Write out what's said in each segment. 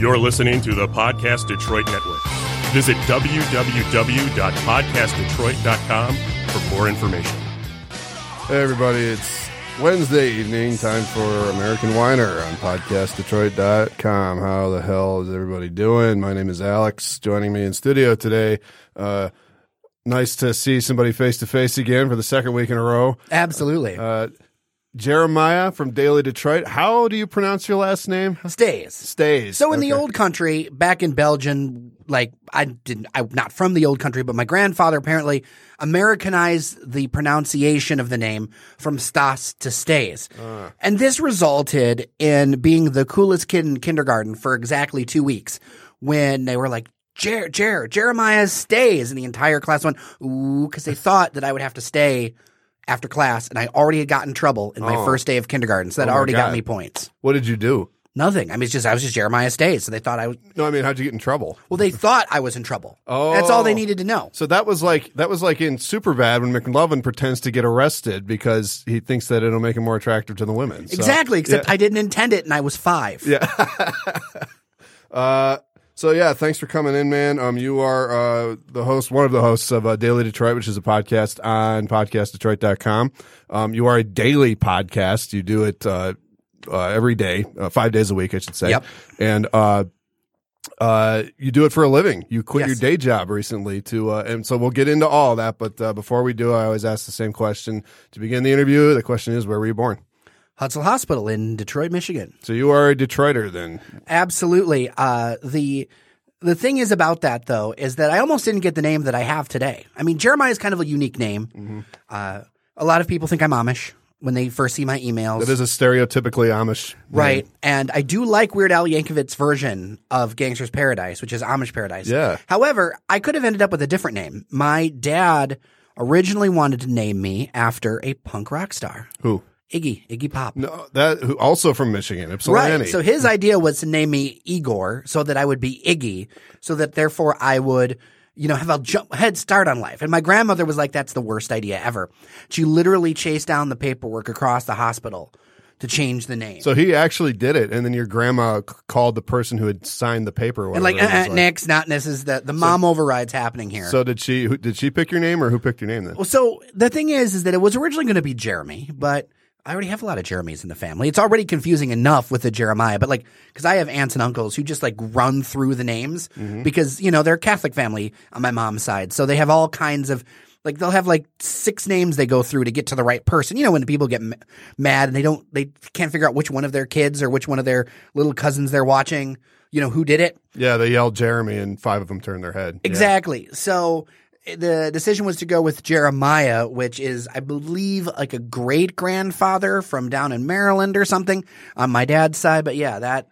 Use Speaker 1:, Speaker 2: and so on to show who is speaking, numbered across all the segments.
Speaker 1: You're listening to the Podcast Detroit Network. Visit www.podcastdetroit.com for more information.
Speaker 2: Hey, everybody, it's Wednesday evening, time for American Whiner on podcastdetroit.com. How the hell is everybody doing? My name is Alex. Joining me in studio today, uh, nice to see somebody face to face again for the second week in a row.
Speaker 3: Absolutely.
Speaker 2: Uh, Jeremiah from Daily Detroit. How do you pronounce your last name?
Speaker 3: Stays.
Speaker 2: Stays.
Speaker 3: So in the old country, back in Belgium, like I didn't, I'm not from the old country, but my grandfather apparently Americanized the pronunciation of the name from Stas to Stays.
Speaker 2: Ah.
Speaker 3: And this resulted in being the coolest kid in kindergarten for exactly two weeks when they were like, Jer, Jer, Jeremiah stays. And the entire class went, ooh, because they thought that I would have to stay after class. And I already had gotten in trouble in my
Speaker 2: Oh.
Speaker 3: first day of kindergarten. So that
Speaker 2: Oh my
Speaker 3: already got
Speaker 2: God.
Speaker 3: me points.
Speaker 2: What did you do?
Speaker 3: Nothing. I mean, it's just I was just Jeremiah Stays, so they thought I was.
Speaker 2: No, I mean, how'd you get in trouble?
Speaker 3: Well, they thought I was in trouble.
Speaker 2: Oh.
Speaker 3: That's all they needed to know.
Speaker 2: So that was like that was like in Superbad when McLovin pretends to get arrested because he thinks that it'll make him more attractive to the women. So-
Speaker 3: exactly. Except. I didn't intend it, and I was five.
Speaker 2: Yeah. uh, so yeah, thanks for coming in, man. Um, you are uh, the host, one of the hosts of uh, Daily Detroit, which is a podcast on podcastdetroit.com. Um, you are a daily podcast. You do it uh, uh, every day, uh, five days a week, I should say.
Speaker 3: Yep.
Speaker 2: And uh, uh, you do it for a living. You quit
Speaker 3: Yes.
Speaker 2: your day job recently to, uh, and so we'll get into all that. But uh, before we do, I always ask the same question to begin the interview. The question is, where were you born?
Speaker 3: Hutzel Hospital in Detroit, Michigan.
Speaker 2: So you are a Detroiter then.
Speaker 3: Absolutely. Uh, the the thing is about that though is that I almost didn't get the name that I have today. I mean, Jeremiah is kind of a unique name.
Speaker 2: Mm-hmm.
Speaker 3: Uh, a lot of people think I'm Amish when they first see my emails.
Speaker 2: That is a stereotypically Amish. name.
Speaker 3: Right. And I do like Weird Al Yankovic's version of Gangsta's Paradise, which is Amish Paradise.
Speaker 2: Yeah.
Speaker 3: However, I could have ended up with a different name. My dad originally wanted to name me after a punk rock star,
Speaker 2: Who?
Speaker 3: Iggy, Iggy Pop.
Speaker 2: No, that who also from Michigan, Ypsilanti.
Speaker 3: Right. So his idea was to name me Igor so that I would be Iggy, so that therefore I would, you know, have a jump, head start on life. And my grandmother was like, that's the worst idea ever. She literally chased down the paperwork across the hospital to change the name.
Speaker 2: So he actually did it, and then your grandma c- called the person who had signed the paper.
Speaker 3: and like, uh, uh,
Speaker 2: was
Speaker 3: Nick's not this is the the mom overrides happening here.
Speaker 2: So did she? Who, did she pick your name, or who picked your name then?
Speaker 3: Well, so the thing is, is that it was originally going to be Jeremy, but I already have a lot of Jeremys in the family. It's already confusing enough with the Jeremiah, but like, because I have aunts and uncles who just like run through the names because you know they're a Catholic family on my mom's side, so they have all kinds of. Like they'll have like six names they go through to get to the right person. You know when people get m- mad and they don't they can't figure out which one of their kids or which one of their little cousins they're watching. You know who did it?
Speaker 2: Yeah, they yelled Jeremy, and five of them turned their head. Yeah.
Speaker 3: Exactly. So eh, the decision was to go with Jeremiah, which is, I believe, like a great grandfather from down in Maryland or something on my dad's side. But yeah, that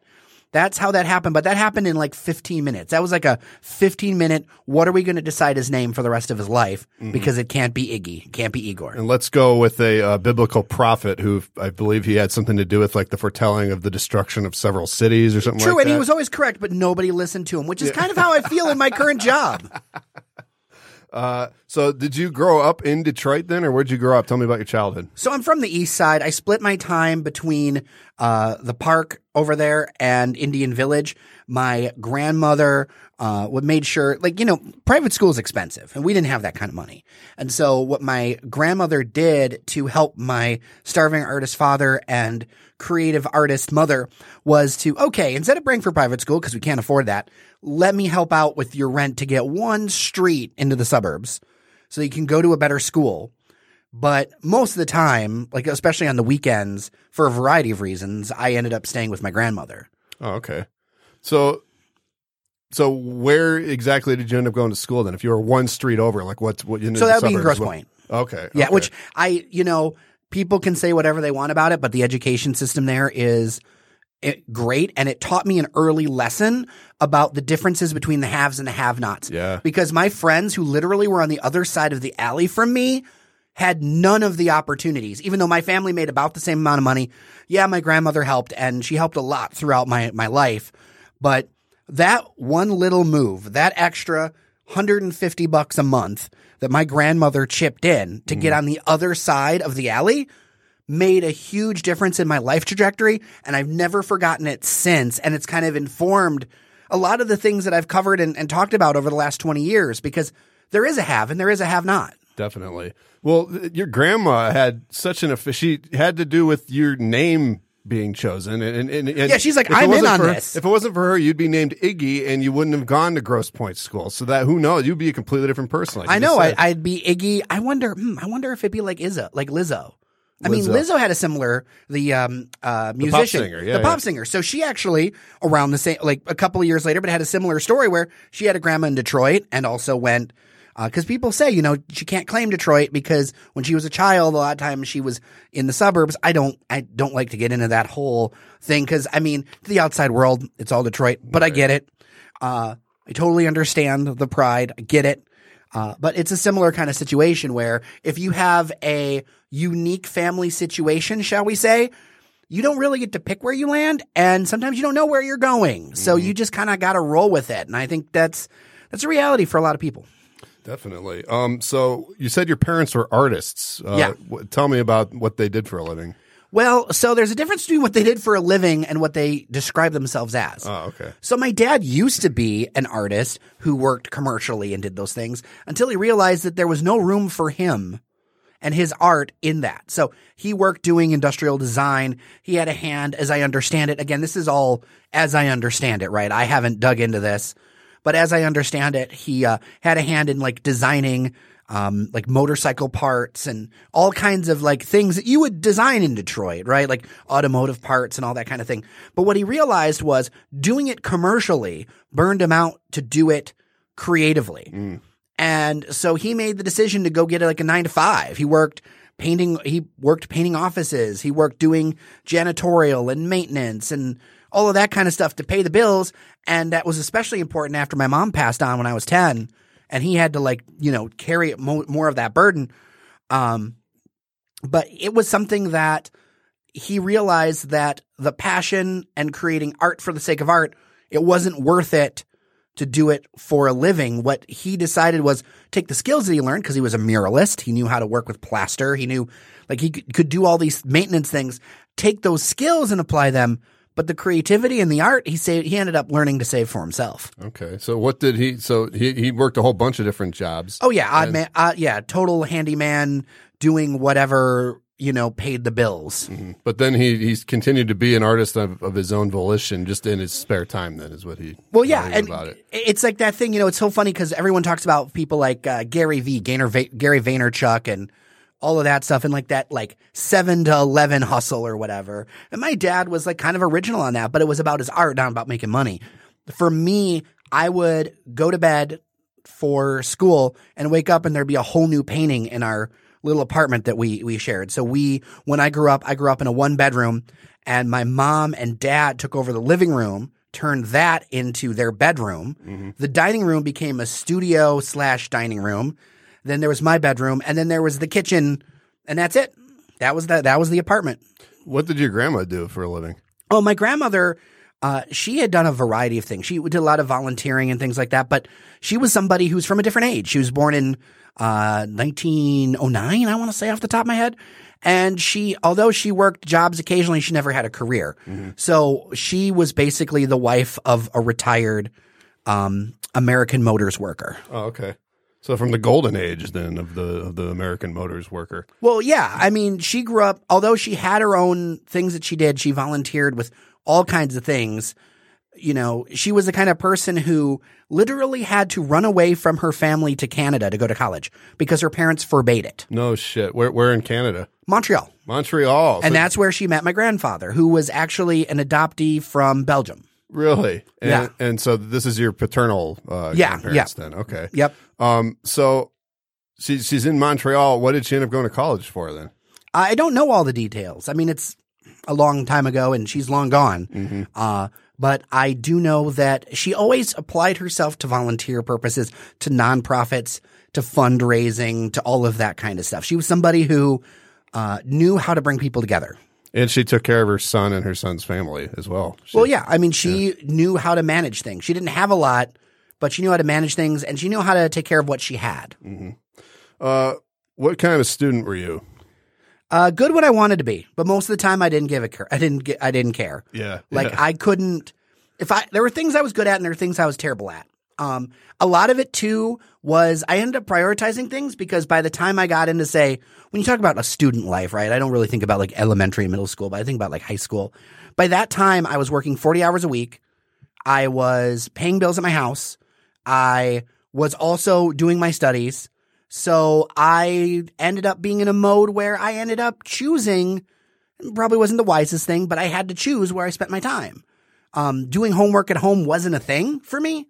Speaker 3: that's how that happened. But that happened in like 15 minutes. That was like a 15 minute. What are we going to decide his name for the rest of his life? Because it can't be Iggy, it can't be Igor.
Speaker 2: And let's go with a uh, biblical prophet who I believe he had something to do with like the foretelling of the destruction of several cities or something
Speaker 3: True,
Speaker 2: like
Speaker 3: and
Speaker 2: that.
Speaker 3: he was always correct, but nobody listened to him, which is kind of how I feel in my current job.
Speaker 2: uh, so did you grow up in Detroit then, or where'd you grow up? Tell me about your childhood.
Speaker 3: So I'm from the east side. I split my time between uh, the park over there and Indian Village. My grandmother uh, would made sure, like you know, private school is expensive, and we didn't have that kind of money. And so what my grandmother did to help my starving artist father and creative artist mother was to okay, instead of paying for private school because we can't afford that, let me help out with your rent to get one street into the suburbs so you can go to a better school. But most of the time, like especially on the weekends, for a variety of reasons, I ended up staying with my grandmother.
Speaker 2: Oh, okay. So, so where exactly did you end up going to school then? If you were one street over, like what's what? You know,
Speaker 3: So that would be in Grosse Pointe.
Speaker 2: Okay.
Speaker 3: Yeah,
Speaker 2: okay.
Speaker 3: which I, you know, people can say whatever they want about it, but the education system there is it, great, and it taught me an early lesson about the differences between the haves and the have-nots.
Speaker 2: Yeah.
Speaker 3: because my friends who literally were on the other side of the alley from me had none of the opportunities, even though my family made about the same amount of money. Yeah, my grandmother helped, and she helped a lot throughout my my life, but that one little move, that extra 150 bucks a month that my grandmother chipped in to get mm-hmm. on the other side of the alley made a huge difference in my life trajectory and I've never forgotten it since. And it's kind of informed a lot of the things that I've covered and, and talked about over the last 20 years because there is a have and there is a have not.
Speaker 2: Definitely. Well, your grandma had such an she had to do with your name being chosen, and, and, and
Speaker 3: Yeah, she's like, "I'm in on
Speaker 2: for-
Speaker 3: this."
Speaker 2: If it wasn't for her, you'd be named Iggy, and you wouldn't have gone to Grosse Pointe School. So that who knows, you'd be a completely different person. Like
Speaker 3: I know I, I'd be Iggy. I wonder, hmm, I wonder if it'd be like Izzo, like Lizzo. I mean,
Speaker 2: Lizzo.
Speaker 3: Lizzo had a similar the um uh musician, the pop
Speaker 2: singer, yeah,
Speaker 3: the pop
Speaker 2: yeah.
Speaker 3: singer. So she actually around the same like a couple of years later, but had a similar story where she had a grandma in Detroit and also went because people say you know she can't claim Detroit because when she was a child, a lot of times she was in the suburbs. I don't I don't like to get into that whole thing because I mean to the outside world it's all Detroit, but I get it. Uh, I totally understand the pride. I get it. Uh, but it's a similar kind of situation where if you have a unique family situation, shall we say, you don't really get to pick where you land, and sometimes you don't know where you're going. So you just kind of got to roll with it. And I think that's that's a reality for a lot of people.
Speaker 2: Definitely. Um, so you said your parents were artists. Uh,
Speaker 3: Yeah.
Speaker 2: wh- tell me about what they did for a living.
Speaker 3: Well, so there's a difference between what they did for a living and what they describe themselves as.
Speaker 2: Oh, okay.
Speaker 3: So my dad used to be an artist who worked commercially and did those things until he realized that there was no room for him and his art in that. So he worked doing industrial design. He had a hand, as I understand it. Again, this is all as I understand it, right? I haven't dug into this, but as I understand it, he uh, had a hand in like designing um, like motorcycle parts and all kinds of like things that you would design in Detroit, right? Like automotive parts and all that kind of thing. But what he realized was doing it commercially burned him out to do it creatively. And so he made the decision to go get like a nine to five. He worked painting, he worked painting offices. He worked doing janitorial and maintenance and all of that kind of stuff to pay the bills. And that was especially important after my mom passed on when I was 10 and he had to like, you know, carry mo- more of that burden. Um, but it was something that he realized that the passion and creating art for the sake of art, it wasn't worth it to do it for a living. What he decided was take the skills that he learned because he was a muralist. He knew how to work with plaster. He knew like he could could do all these maintenance things, take those skills and apply them. But the creativity and the art, he saved, he ended up learning to save for himself.
Speaker 2: Okay. So what did he? So he he worked a whole bunch of different jobs.
Speaker 3: Oh yeah, odd man, uh, yeah, total handyman doing whatever, you know, paid the bills.
Speaker 2: But then he he's continued to be an artist of, of his own volition, just in his spare time. Then is what he.
Speaker 3: Well, yeah, and
Speaker 2: about it.
Speaker 3: it's like that thing. You know, it's so funny because everyone talks about people like uh, Gary V, Gainer, Va- Gary Vaynerchuk, and all of that stuff, and like that, like seven to eleven hustle or whatever. And my dad was like kind of original on that, but it was about his art, not about making money. For me, I would go to bed for school and wake up, and there'd be a whole new painting in our little apartment that we we shared. So we, when I grew up, I grew up in a one bedroom, and my mom and dad took over the living room, turned that into their bedroom. Mm-hmm. The dining room became a studio slash dining room. Then there was my bedroom, and then there was the kitchen, and that's it. That was the that was the apartment.
Speaker 2: What did your grandma do for a living?
Speaker 3: Oh, my grandmother, uh, she had done a variety of things. She did a lot of volunteering and things like that, but she was somebody who's from a different age. She was born in uh, 1909, I want to say off the top of my head. And she, although she worked jobs occasionally, she never had a career. So she was basically the wife of a retired um, American Motors worker.
Speaker 2: Oh, okay. So from the golden age then of the of the American Motors worker.
Speaker 3: Well, yeah. I mean, she grew up, although she had her own things that she did, she volunteered with all kinds of things. You know, she was the kind of person who literally had to run away from her family to Canada to go to college because her parents forbade it.
Speaker 2: No shit. Where where in Canada?
Speaker 3: Montreal.
Speaker 2: Montreal.
Speaker 3: And
Speaker 2: So-
Speaker 3: that's where she met my grandfather, who was actually an adoptee from Belgium.
Speaker 2: really. And,
Speaker 3: Yeah.
Speaker 2: And so this is your paternal uh,
Speaker 3: Yeah,
Speaker 2: grandparents then. Okay.
Speaker 3: Yep.
Speaker 2: Um. So she she's in Montreal. What did she end up going to college for then?
Speaker 3: I don't know all the details. I mean, it's a long time ago and she's long gone. Uh, but I do know that she always applied herself to volunteer purposes, to nonprofits, to fundraising, to all of that kind of stuff. She was somebody who uh, knew how to bring people together.
Speaker 2: And she took care of her son and her son's family as well. She-
Speaker 3: Well, yeah. I mean, she knew how to manage things. She didn't have a lot, but she knew how to manage things and she knew how to take care of what she had.
Speaker 2: Uh, what kind of student were you?
Speaker 3: Uh, good when I wanted to be, but most of the time I didn't give a care. I didn't get. I didn't care.
Speaker 2: Yeah.
Speaker 3: Like
Speaker 2: yeah.
Speaker 3: I couldn't. If I there were things I was good at and there were things I was terrible at. Um, a lot of it too was I ended up prioritizing things because by the time I got into say when you talk about a student life, right? I don't really think about like elementary and middle school, but I think about like high school. By that time, I was working forty hours a week. I was paying bills at my house. I was also doing my studies. So I ended up being in a mode where I ended up choosing, probably wasn't the wisest thing, but I had to choose where I spent my time. Um, doing homework at home wasn't a thing for me.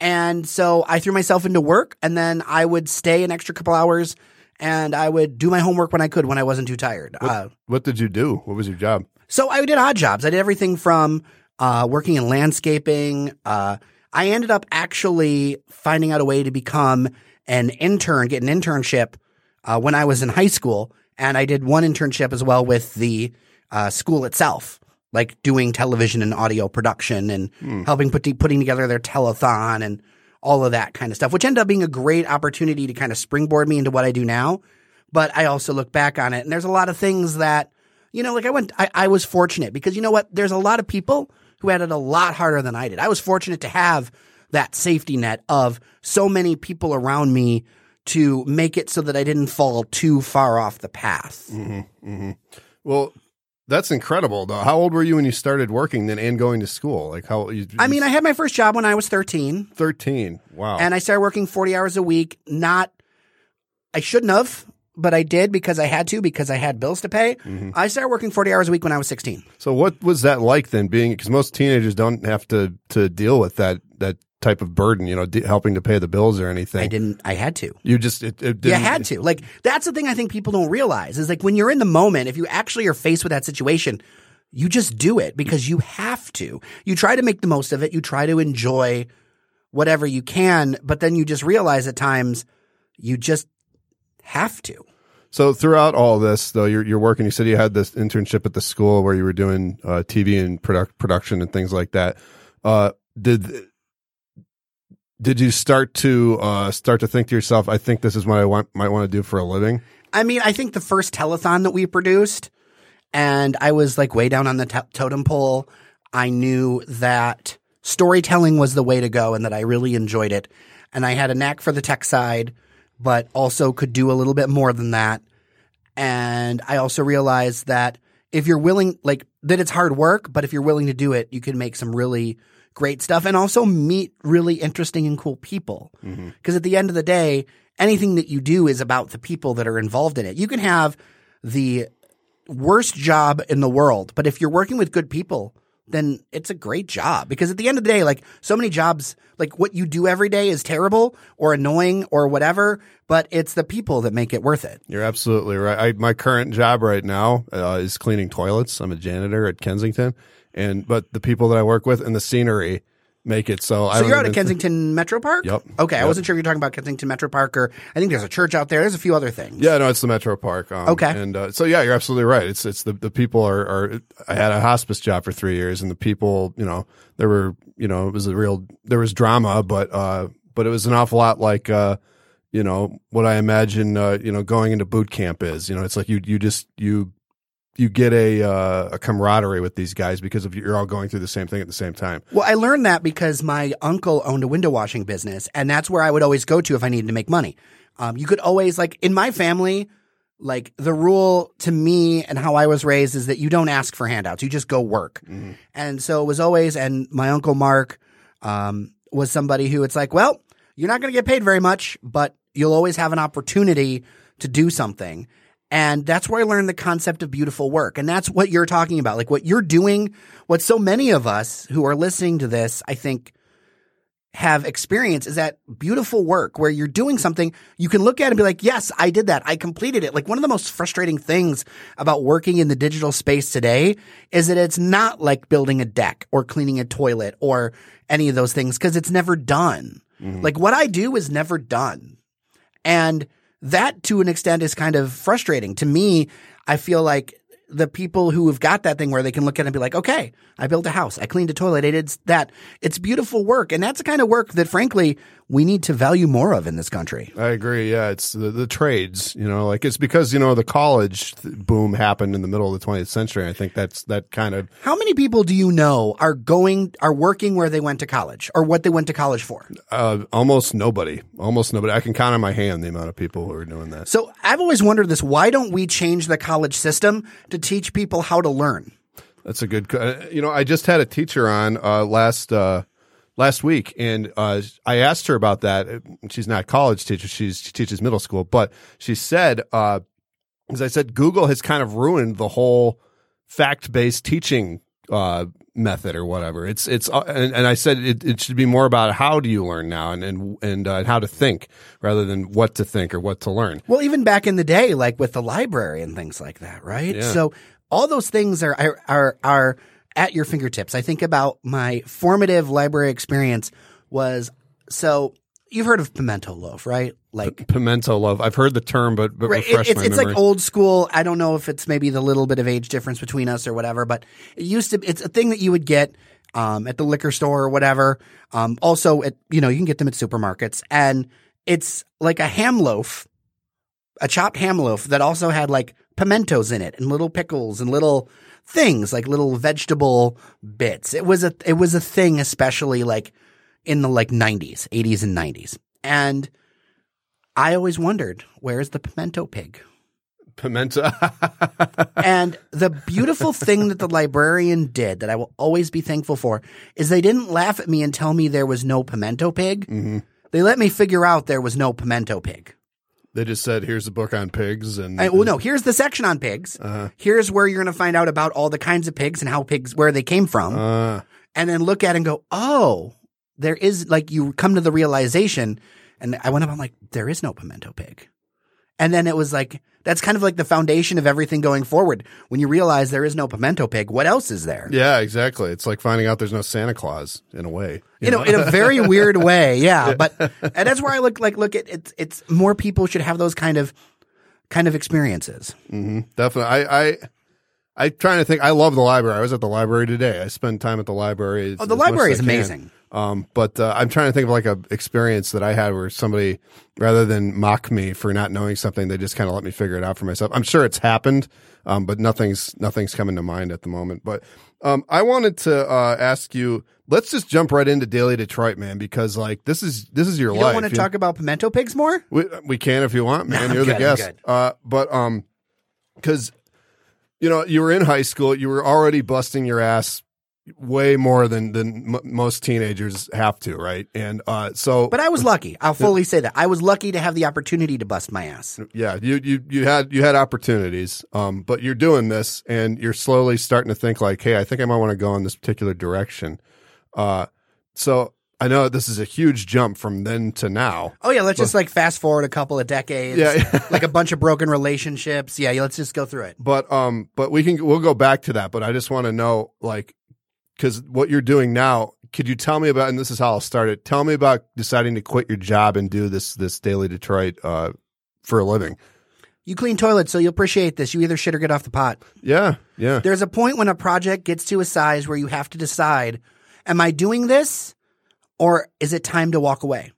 Speaker 3: And so I threw myself into work and then I would stay an extra couple hours and I would do my homework when I could when I wasn't too tired. Uh,
Speaker 2: what did you do? What was your job?
Speaker 3: so I did odd jobs. I did everything from uh, working in landscaping. Uh, I ended up actually finding out a way to become an intern, get an internship uh, when I was in high school, and I did one internship as well with the uh, school itself, like doing television and audio production and helping put putting together their telethon and all of that kind of stuff, which ended up being a great opportunity to kind of springboard me into what I do now. But I also look back on it, and there's a lot of things that you know, like I went, I, I was fortunate because you know what? There's a lot of people who had it a lot harder than I did. I was fortunate to have that safety net of so many people around me to make it so that I didn't fall too far off the path. Mm-hmm, mm-hmm.
Speaker 2: Well, that's incredible though. How old were you when you started working then and going to school? Like how you,
Speaker 3: I mean, I had my first job when I was 13
Speaker 2: 13. Wow.
Speaker 3: and I started working 40 hours a week. Not, I shouldn't have, but I did because I had to because I had bills to pay. Mm-hmm. I started working 40 hours a week when I was 16.
Speaker 2: so what was that like then being cuz most teenagers don't have to to deal with that that type of burden, you know, de- helping to pay the bills or anything.
Speaker 3: I didn't, I had to.
Speaker 2: You just it, it didn't, You
Speaker 3: had to. Like that's the thing I think people don't realize is like when you're in the moment, if you actually are faced with that situation, you just do it because you have to. You try to make the most of it. You try to enjoy whatever you can, but then you just realize at times you just have to.
Speaker 2: So throughout all this, though, you're you're working. You said you had this internship at the school where you were doing uh, TV and product production and things like that. Uh, did did you start to uh, start to think to yourself, "I think this is what I want might want to do for a living"?
Speaker 3: I mean, I think the first telethon that we produced, and I was like way down on the to- totem pole. I knew that storytelling was the way to go and that I really enjoyed it. And I had a knack for the tech side, but also could do a little bit more than that. And I also realized that if you're willing, like, that it's hard work, but if you're willing to do it, you can make some really great stuff and also meet really interesting and cool people. Mm-hmm. Because at the end of the day, anything that you do is about the people that are involved in it. You can have the worst job in the world, but if you're working with good people, then it's a great job because at the end of the day, like so many jobs, like what you do every day is terrible or annoying or whatever, but it's the people that make it worth it.
Speaker 2: You're absolutely right. I, my current job right now uh, is cleaning toilets. I'm a janitor at Kensington, and but the people that I work with and the scenery make it so.
Speaker 3: So you're out at
Speaker 2: even-
Speaker 3: Kensington Metro Park?
Speaker 2: Yep.
Speaker 3: Okay, I wasn't sure if you're talking about Kensington Metro Park or I think there's a church out there. There's a few other things.
Speaker 2: Yeah, no, it's the Metro Park. Um,
Speaker 3: Okay.
Speaker 2: and uh, so yeah, you're absolutely right. It's it's the the people are are. I had a hospice job for three years, and the people, you know, there were, you know, it was a real there was drama, but uh, but it was an awful lot like, uh, you know, what I imagine, uh, you know, going into boot camp is. You know, it's like you you just you you get a uh, a camaraderie with these guys because of you're all going through the same thing at the same time.
Speaker 3: Well, I learned that because my uncle owned a window washing business, and that's where I would always go to if I needed to make money. Um, you could always like in my family, like the rule to me and how I was raised is that you don't ask for handouts; you just go work. And so it was always, and my uncle Mark um, was somebody who it's like, well, you're not going to get paid very much, but you'll always have an opportunity to do something. And that's where I learned the concept of beautiful work. And that's what you're talking about. Like what you're doing, what so many of us who are listening to this, I think, have experienced is that beautiful work where you're doing something you can look at and be like, yes, I did that. I completed it. Like one of the most frustrating things about working in the digital space today is that it's not like building a deck or cleaning a toilet or any of those things because it's never done. Mm-hmm. Like what I do is never done. And that to an extent is kind of frustrating. To me, I feel like the people who have got that thing where they can look at it and be like, okay, I built a house. I cleaned a toilet. I did that. It's beautiful work. And that's the kind of work that frankly we need to value more of in this country.
Speaker 2: I agree. Yeah, it's the, the trades. You know, like it's because you know the college boom happened in the middle of the 20th century. I think that's that kind of.
Speaker 3: How many people do you know are going are working where they went to college or what they went to college for?
Speaker 2: Uh, almost nobody. Almost nobody. I can count on my hand the amount of people who are doing that.
Speaker 3: So I've always wondered this: why don't we change the college system to teach people how to learn?
Speaker 2: That's a good. You know, I just had a teacher on uh, last. Uh, last week, and uh, I asked her about that. She's not a college teacher; she's, she teaches middle school. But she said, uh, as I said, Google has kind of ruined the whole fact-based teaching uh, method or whatever. It's it's uh, and, and, I said it, it, should be more about how do you learn now and and and uh, how to think rather than what to think or what to learn.
Speaker 3: Well, even back in the day, like with the library and things like that, right?
Speaker 2: Yeah.
Speaker 3: So all those things are are are, are at your fingertips. I think about my formative library experience was so you've heard of pimento loaf, right?
Speaker 2: Like P- pimento loaf. I've heard the term, but, but
Speaker 3: right,
Speaker 2: refresh
Speaker 3: it's,
Speaker 2: my
Speaker 3: it's
Speaker 2: memory.
Speaker 3: like old school. I don't know if it's maybe the little bit of age difference between us or whatever, but it used to. It's a thing that you would get um, at the liquor store or whatever. Um, also, at you know you can get them at supermarkets, and it's like a ham loaf, a chopped ham loaf that also had like pimentos in it and little pickles and little things like little vegetable bits. It was a it was a thing, especially like in the like 90s, 80s and 90s. And I always wondered, where's the pimento pig?
Speaker 2: Pimento.
Speaker 3: and the beautiful thing that the librarian did that I will always be thankful for is they didn't laugh at me and tell me there was no pimento pig.
Speaker 2: Mm-hmm.
Speaker 3: They let me figure out there was no pimento pig.
Speaker 2: They just said, "Here's a book on pigs," and
Speaker 3: I, well, no, here's the section on pigs.
Speaker 2: Uh-huh.
Speaker 3: Here's where you're going to find out about all the kinds of pigs and how pigs, where they came from,
Speaker 2: uh,
Speaker 3: and then look at and go, "Oh, there is like you come to the realization." And I went up, I'm like, "There is no pimento pig," and then it was like that's kind of like the foundation of everything going forward. When you realize there is no pimento pig, what else is there?
Speaker 2: yeah, exactly. It's like finding out there's no Santa Claus in a way.
Speaker 3: you know, in a very weird way. Yeah, but and that's where I look like look at it's it's more people should have those kind of kind of experiences.
Speaker 2: hmm Definitely. I, I, I'm trying to think. I love the library. I was at the library today. I spend time at the library. as-
Speaker 3: Oh, the
Speaker 2: as much as
Speaker 3: library is amazing.
Speaker 2: Um, but uh, I'm trying to think of like a experience that I had where somebody, rather than mock me for not knowing something, they just kind of let me figure it out for myself. I'm sure it's happened, um, but nothing's nothing's coming to mind at the moment. But um, I wanted to uh, ask you. Let's just jump right into Daily Detroit, man, because like this is this is your
Speaker 3: You
Speaker 2: life.
Speaker 3: want to talk about pimento pigs more?
Speaker 2: We, we can if you want, man.
Speaker 3: No,
Speaker 2: You're
Speaker 3: I'm
Speaker 2: the guest. Uh, but um, because you know you were in high school, you were already busting your ass way more than than m- most teenagers have to, right? And uh, so,
Speaker 3: But I was lucky. I'll fully say that. I was lucky to have the opportunity to bust my ass.
Speaker 2: yeah, you you you had you had opportunities, um, but you're doing this, and you're slowly starting to think like, hey, I think I might want to go in this particular direction. Uh, so I know this is a huge jump from then to now.
Speaker 3: Oh yeah, let's just like fast forward a couple of decades.
Speaker 2: Yeah.
Speaker 3: like a bunch of broken relationships. Yeah, yeah, let's just go through it.
Speaker 2: but um but we can we'll go back to that but i just want to know like because what you're doing now could you tell me about and this is how i'll start it tell me about deciding to quit your job and do this this daily detroit uh for a living
Speaker 3: You clean toilets, so you appreciate this. You either shit or get off the pot.
Speaker 2: yeah yeah
Speaker 3: There's a point when a project gets to a size where you have to decide, am I doing this or is it time to walk away?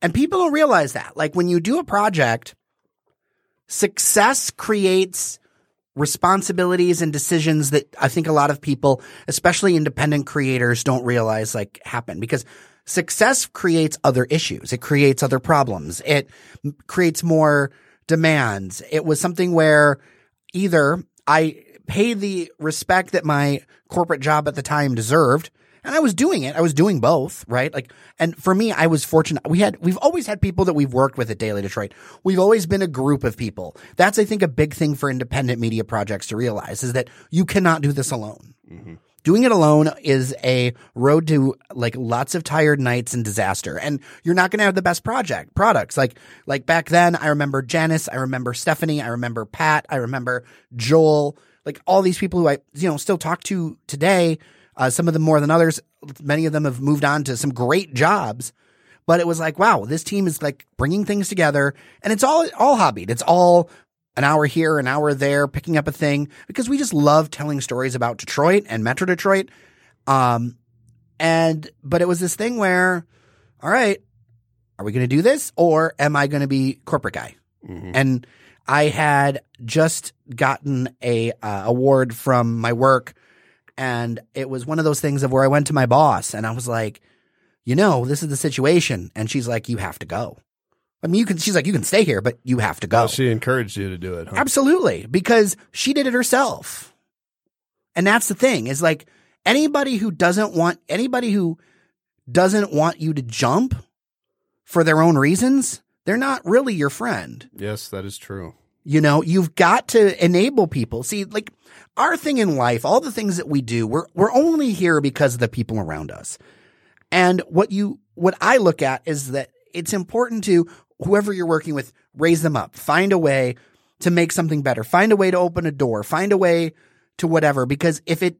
Speaker 3: And people don't realize that. Like when you do a project, success creates responsibilities and decisions that I think a lot of people, especially independent creators, don't realize like happen because success creates other issues. It creates other problems. It creates more demands. It was something where either I paid the respect that my corporate job at the time deserved. And I was doing it. I was doing both, right? Like, and for me, I was fortunate. We had, we've always had people that we've worked with at Daily Detroit. We've always been a group of people. That's, I think, a big thing for independent media projects to realize is that you cannot do this alone. Mm-hmm. Doing it alone is a road to like lots of tired nights and disaster. And you're not going to have the best project products. Like, like back then, I remember Janice, I remember Stephanie, I remember Pat, I remember Joel, like all these people who I, you know, still talk to today. Uh, some of them more than others. Many of them have moved on to some great jobs. But it was like, wow, this team is like bringing things together, and it's all all hobbied. It's all an hour here, an hour there, picking up a thing because we just love telling stories about Detroit and Metro Detroit. Um, and, but it was this thing where, all right, are we going to do this or am I going to be corporate guy?
Speaker 2: Mhm.
Speaker 3: And I had just gotten a uh, award from my work, and it was one of those things of where I went to my boss and I was like, you know, this is the situation, and she's like, you have to go. I mean, you can. She's like, you can stay here, but you have to go.
Speaker 2: Well, she encouraged you to do it. Huh?
Speaker 3: Absolutely, because she did it herself. And that's the thing is like anybody who doesn't want anybody who doesn't want you to jump for their own reasons, they're not really your friend.
Speaker 2: Yes, that is true.
Speaker 3: You know, you've got to enable people. See, like our thing in life, all the things that we do, we're we're only here because of the people around us. And what you what I look at is that it's important to whoever you're working with, raise them up, find a way to make something better, find a way to open a door, find a way to whatever. Because if it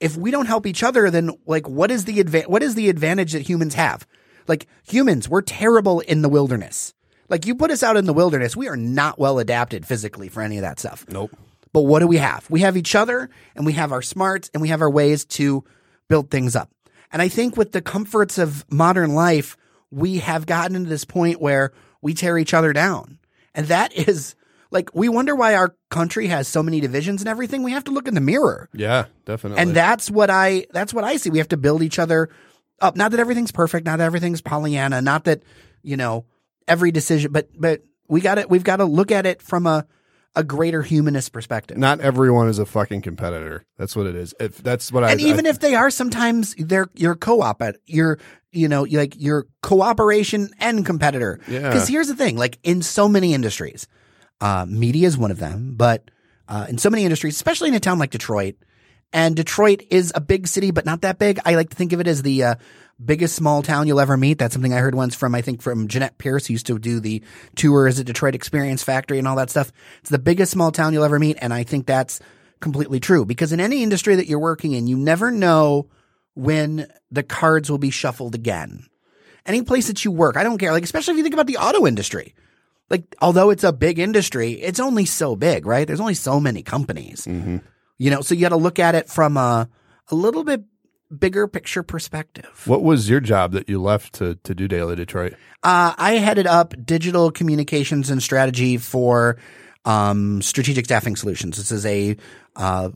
Speaker 3: if we don't help each other, then like what is the adva- what is the advantage that humans have? Like humans, we're terrible in the wilderness. Like you put us out in the wilderness, we are not well adapted physically for any of that stuff.
Speaker 2: Nope.
Speaker 3: But what do we have? We have each other and we have our smarts and we have our ways to build things up. And I think with the comforts of modern life, we have gotten to this point where we tear each other down. And that is like, we wonder why our country has so many divisions and everything. We have to look in the mirror.
Speaker 2: Yeah, definitely.
Speaker 3: And that's what I that's what I see. We have to build each other up. Not that everything's perfect, not that everything's Pollyanna, not that, you know, every decision but but we got it we've got to look at it from a a greater humanist perspective.
Speaker 2: not everyone is a fucking competitor. That's what it is. If that's what I
Speaker 3: and even
Speaker 2: I,
Speaker 3: if they are, sometimes they're your co-op at your you know like your cooperation and competitor.
Speaker 2: Yeah.
Speaker 3: Because here's the thing: like in so many industries, uh, media is one of them, but uh, in so many industries, especially in a town like Detroit, and Detroit is a big city, but not that big. I like to think of it as the uh, biggest small town you'll ever meet. That's something I heard once from I think from Jeanette Pierce, who used to do the tours at Detroit Experience Factory and all that stuff. It's the biggest small town you'll ever meet, and I think that's completely true because in any industry that you're working in, you never know when the cards will be shuffled again. Any place that you work, I don't care. Like especially if you think about the auto industry. Like although it's a big industry, it's only so big, right? There's only so many companies.
Speaker 2: Mhm.
Speaker 3: You know, so you got to look at it from a a little bit bigger picture perspective.
Speaker 2: What was your job that you left to to do Daily Detroit?
Speaker 3: Uh, I headed up digital communications and strategy for um, strategic staffing solutions. This is a uh,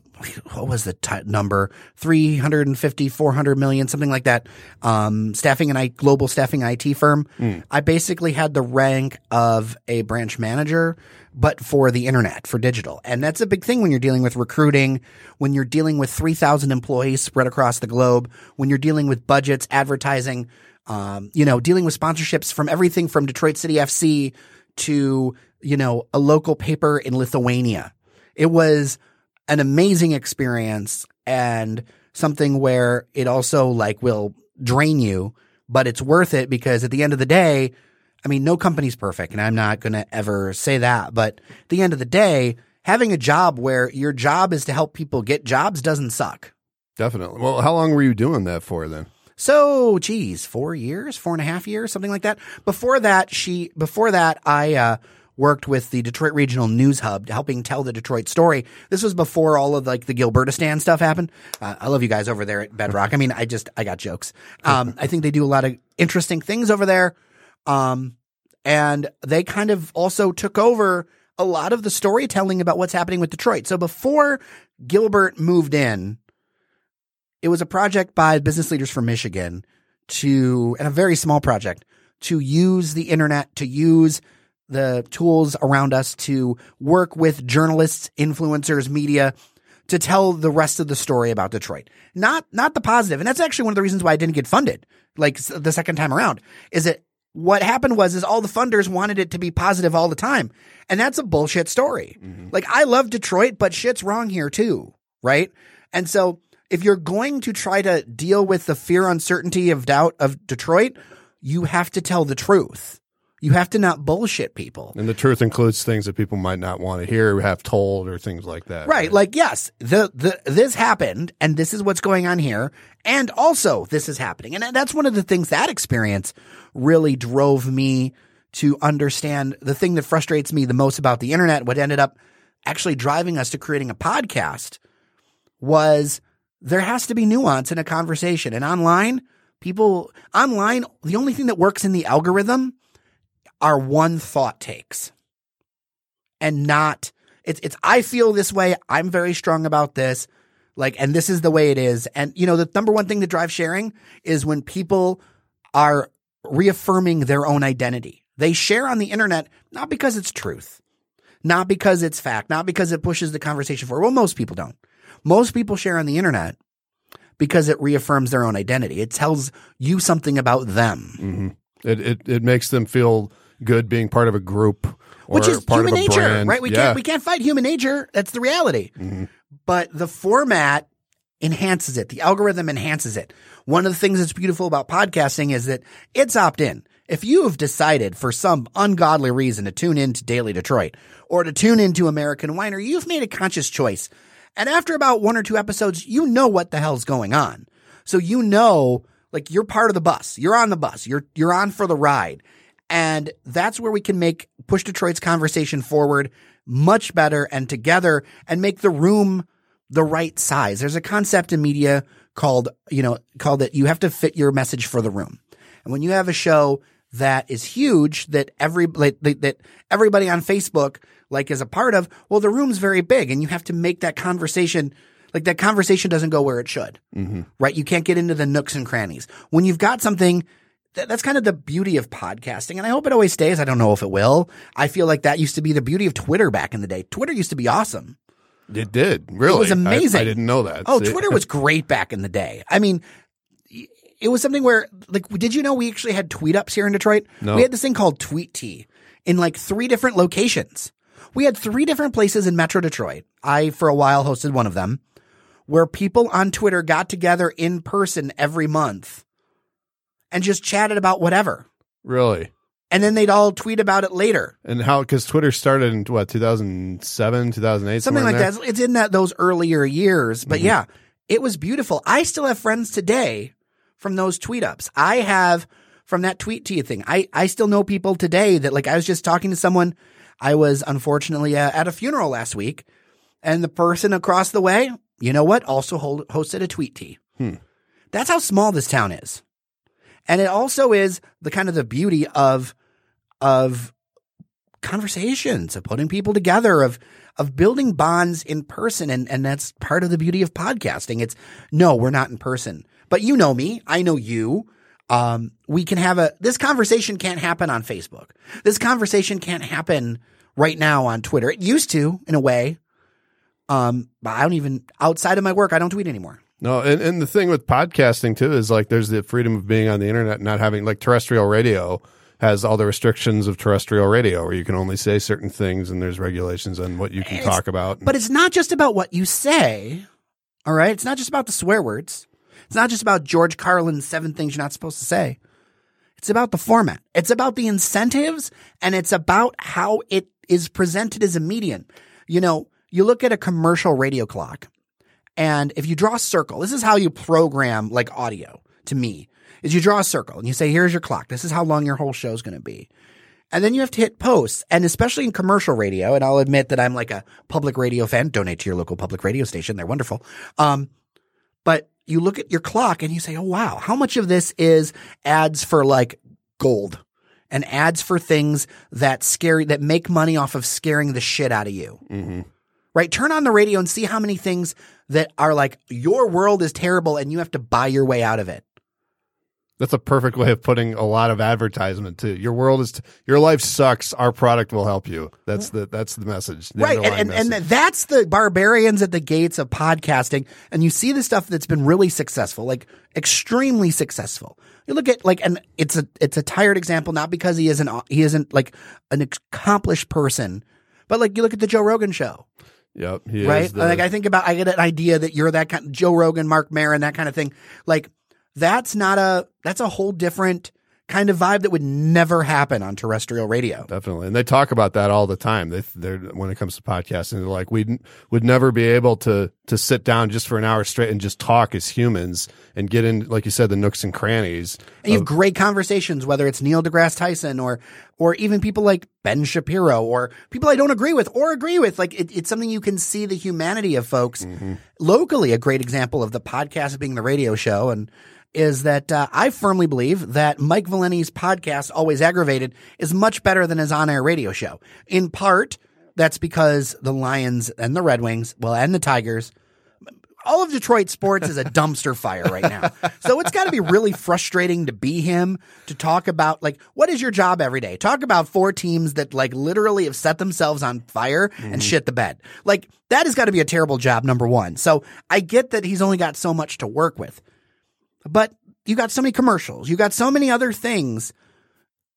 Speaker 3: what was the t- number? 350 400 million something like that. Um, staffing and I global staffing IT firm. I basically had the rank of a branch manager but for the internet for digital. And that's a big thing when you're dealing with recruiting when you're dealing with 3000 employees spread across the globe when you're dealing with budgets advertising um, you know, dealing with sponsorships from everything from Detroit City FC to, you know, a local paper in Lithuania. It was an amazing experience and something where it also like will drain you, but it's worth it because at the end of the day, I mean, no company's perfect and I'm not going to ever say that, but at the end of the day, having a job where your job is to help people get jobs doesn't suck.
Speaker 2: Definitely. Well, how long were you doing that for then?
Speaker 3: So, geez, four years, four and a half years, something like that. Before that, she, before that, I, uh, worked with the Detroit Regional News Hub, helping tell the Detroit story. This was before all of like the Gilbertistan stuff happened. Uh, I love you guys over there at Bedrock. I mean, I just, I got jokes. Um, I think they do a lot of interesting things over there. Um, and they kind of also took over a lot of the storytelling about what's happening with Detroit. So before Gilbert moved in, it was a project by business leaders from Michigan to, and a very small project to use the internet, to use the tools around us to work with journalists, influencers, media to tell the rest of the story about Detroit. Not, not the positive. And that's actually one of the reasons why I didn't get funded. Like the second time around is that what happened was is all the funders wanted it to be positive all the time. And that's a bullshit story. Mm-hmm. Like I love Detroit, but shit's wrong here too. Right. And so if you're going to try to deal with the fear, uncertainty of doubt of Detroit, you have to tell the truth. You have to not bullshit people.
Speaker 2: And the truth includes things that people might not want to hear, or have told, or things like that.
Speaker 3: Right. Like, yes, the, the, this happened and this is what's going on here. And also this is happening. And that's one of the things that experience really drove me to understand the thing that frustrates me the most about the internet, what ended up actually driving us to creating a podcast was there has to be nuance in a conversation. And online, people online, the only thing that works in the algorithm are one thought takes and not it's it's I feel this way. I'm very strong about this. Like, and this is the way it is. And you know, the number one thing that drives sharing is when people are reaffirming their own identity. They share on the internet not because it's truth, not because it's fact, not because it pushes the conversation forward. Well, most people don't. Most people share on the internet because it reaffirms their own identity. It tells you something about them.
Speaker 2: Mm-hmm. It, it it makes them feel good being part of a group
Speaker 3: which is
Speaker 2: part
Speaker 3: human nature,
Speaker 2: brand.
Speaker 3: right? We
Speaker 2: yeah.
Speaker 3: can't we can't fight human nature. That's the reality.
Speaker 2: Mm-hmm.
Speaker 3: But the format enhances it. The algorithm enhances it. One of the things that's beautiful about podcasting is that it's opt in. If you have decided for some ungodly reason to tune in to Daily Detroit or to tune into American Whiner, you've made a conscious choice. And after about one or two episodes, you know what the hell's going on. So you know, like you're part of the bus. You're on the bus. You're you're on for the ride. And that's where we can make push Detroit's conversation forward much better and together and make the room the right size. There's a concept in media called, you know, called that you have to fit your message for the room. And when you have a show that is huge that every like, that everybody on Facebook like is a part of, well, the room's very big and you have to make that conversation like that conversation doesn't go where it should.
Speaker 2: Mm-hmm.
Speaker 3: Right? You can't get into the nooks and crannies. When you've got something that's kind of the beauty of podcasting. And I hope it always stays. I don't know if it will. I feel like that used to be the beauty of Twitter back in the day. Twitter used to be awesome.
Speaker 2: It did. Really?
Speaker 3: It was amazing.
Speaker 2: I, I didn't know that.
Speaker 3: Oh, Twitter was great back in the day. I mean, it was something where, like, did you know we actually had tweet ups here in Detroit?
Speaker 2: No.
Speaker 3: We had this thing called Tweet Tea in like three different locations. We had three different places in Metro Detroit. I, for a while, hosted one of them where people on Twitter got together in person every month and just chatted about whatever.
Speaker 2: Really?
Speaker 3: And then they'd all tweet about it later.
Speaker 2: And how? Because Twitter started in what 2007, 2008,
Speaker 3: Something like that. It's in that those earlier years. But
Speaker 2: Mm-hmm.
Speaker 3: yeah, it was beautiful. I still have friends today from those tweet ups. I have from that tweet to you thing. I, I still know people today that like I was just talking to someone. I was unfortunately uh, at a funeral last week and the person across the way, you know what, also hold, hosted a tweet tea.
Speaker 2: Hmm.
Speaker 3: That's how small this town is. And it also is the kind of the beauty of of conversations, of putting people together, of of building bonds in person. And, and that's part of the beauty of podcasting. It's no, we're not in person. But you know me, I know you. Um, we can have a this conversation can't happen on Facebook. This conversation can't happen right now on Twitter. It used to, in a way. Um, but I don't even outside of my work, I don't tweet anymore.
Speaker 2: No, and, and the thing with podcasting too is like there's the freedom of being on the internet, not having like terrestrial radio has all the restrictions of terrestrial radio, where you can only say certain things, and there's regulations on what you can
Speaker 3: It's-
Speaker 2: talk about.
Speaker 3: But it's not just about what you say. All right. It's not just about the swear words. It's not just about George Carlin's seven things you're not supposed to say. It's about the format. It's about the incentives and it's about how it is presented as a medium. You know, you look at a commercial radio clock and if you draw a circle, this is how you program like audio to me is you draw a circle and you say, here's your clock. This is how long your whole show is going to be. And then you have to hit post. And especially in commercial radio, and I'll admit that I'm like a public radio fan. Donate to your local public radio station. They're wonderful. Um, but you look at your clock and you say, oh, wow, how much of this is ads for like gold and ads for things that scare, that make money off of scaring the shit out of you?
Speaker 2: hmm
Speaker 3: Right? Turn on the radio and see how many things that are like, your world is terrible and you have to buy your way out of it.
Speaker 2: That's a perfect way of putting a lot of advertisement too. Your world is, your life sucks. Our product will help you. That's the that's the message. the
Speaker 3: right and, and, and that's the barbarians at the gates of podcasting and you see the stuff that's been really successful like extremely successful you look at like and it's a it's a tired example not because he isn't he isn't like an accomplished person but like you look at the joe rogan show
Speaker 2: yep, he is
Speaker 3: right
Speaker 2: the-
Speaker 3: like i think about i get an idea that you're that kind of joe rogan mark Maron, that kind of thing. Like that's not a that's a whole different kind of vibe that would never happen on terrestrial radio.
Speaker 2: Definitely, and they talk about that all the time. They, they're when it comes to podcasting, they're like, we would never be able to to sit down just for an hour straight and just talk as humans and get in, like you said, the nooks and crannies.
Speaker 3: And you have great conversations, whether it's Neil deGrasse Tyson or or even people like Ben Shapiro or people I don't agree with or agree with. Like it, it's something you can see the humanity of folks. Mm-hmm. Locally, a great example of the podcast being the radio show and is that uh, I firmly believe that Mike Valenti's podcast, Always Aggravated, is much better than his on-air radio show. In part, that's because the Lions and the Red Wings, well, and the Tigers, all of Detroit sports is a dumpster fire right now. So it's got to be really frustrating to be him to talk about like what is your job every day? Talk about four teams that like literally have set themselves on fire and shit the bed. Like that has got to be a terrible job number 1. So I get that he's only got so much to work with. But you got so many commercials. You got so many other things.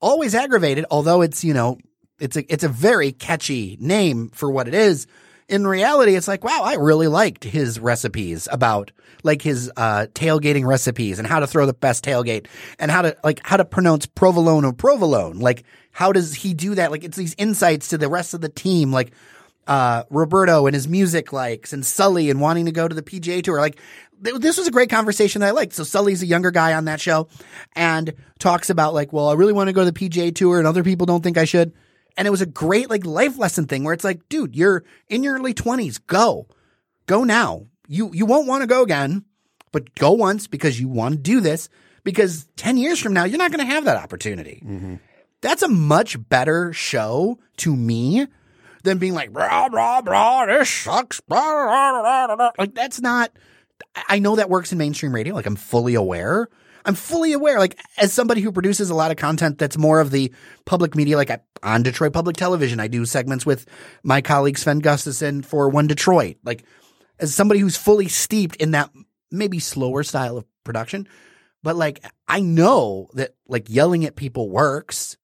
Speaker 3: Always aggravated, although it's, you know, it's a it's a very catchy name for what it is. In reality, it's like, wow, I really liked his recipes about like his uh, tailgating recipes and how to throw the best tailgate and how to like how to pronounce provolone or provolone. Like, how does he do that? Like, it's these insights to the rest of the team. Like, uh, Roberto and his music likes and Sully and wanting to go to the PGA tour. Like this was a great conversation that I liked. So Sully's a younger guy on that show and talks about like, well, I really want to go to the PGA tour and other people don't think I should. And it was a great like life lesson thing where it's like, dude, you're in your early twenties. Go, go now. You, you won't want to go again, but go once because you want to do this because 10 years from now, you're not going to have that opportunity. Mm-hmm. That's a much better show to me than being like, blah, blah, blah, this sucks. Blah, blah, blah, blah. Like, that's not, I know that works in mainstream radio. Like, I'm fully aware. I'm fully aware. Like, as somebody who produces a lot of content that's more of the public media, like on Detroit Public Television, I do segments with my colleague Sven Gustafson for One Detroit. Like, as somebody who's fully steeped in that maybe slower style of production, but like, I know that like yelling at people works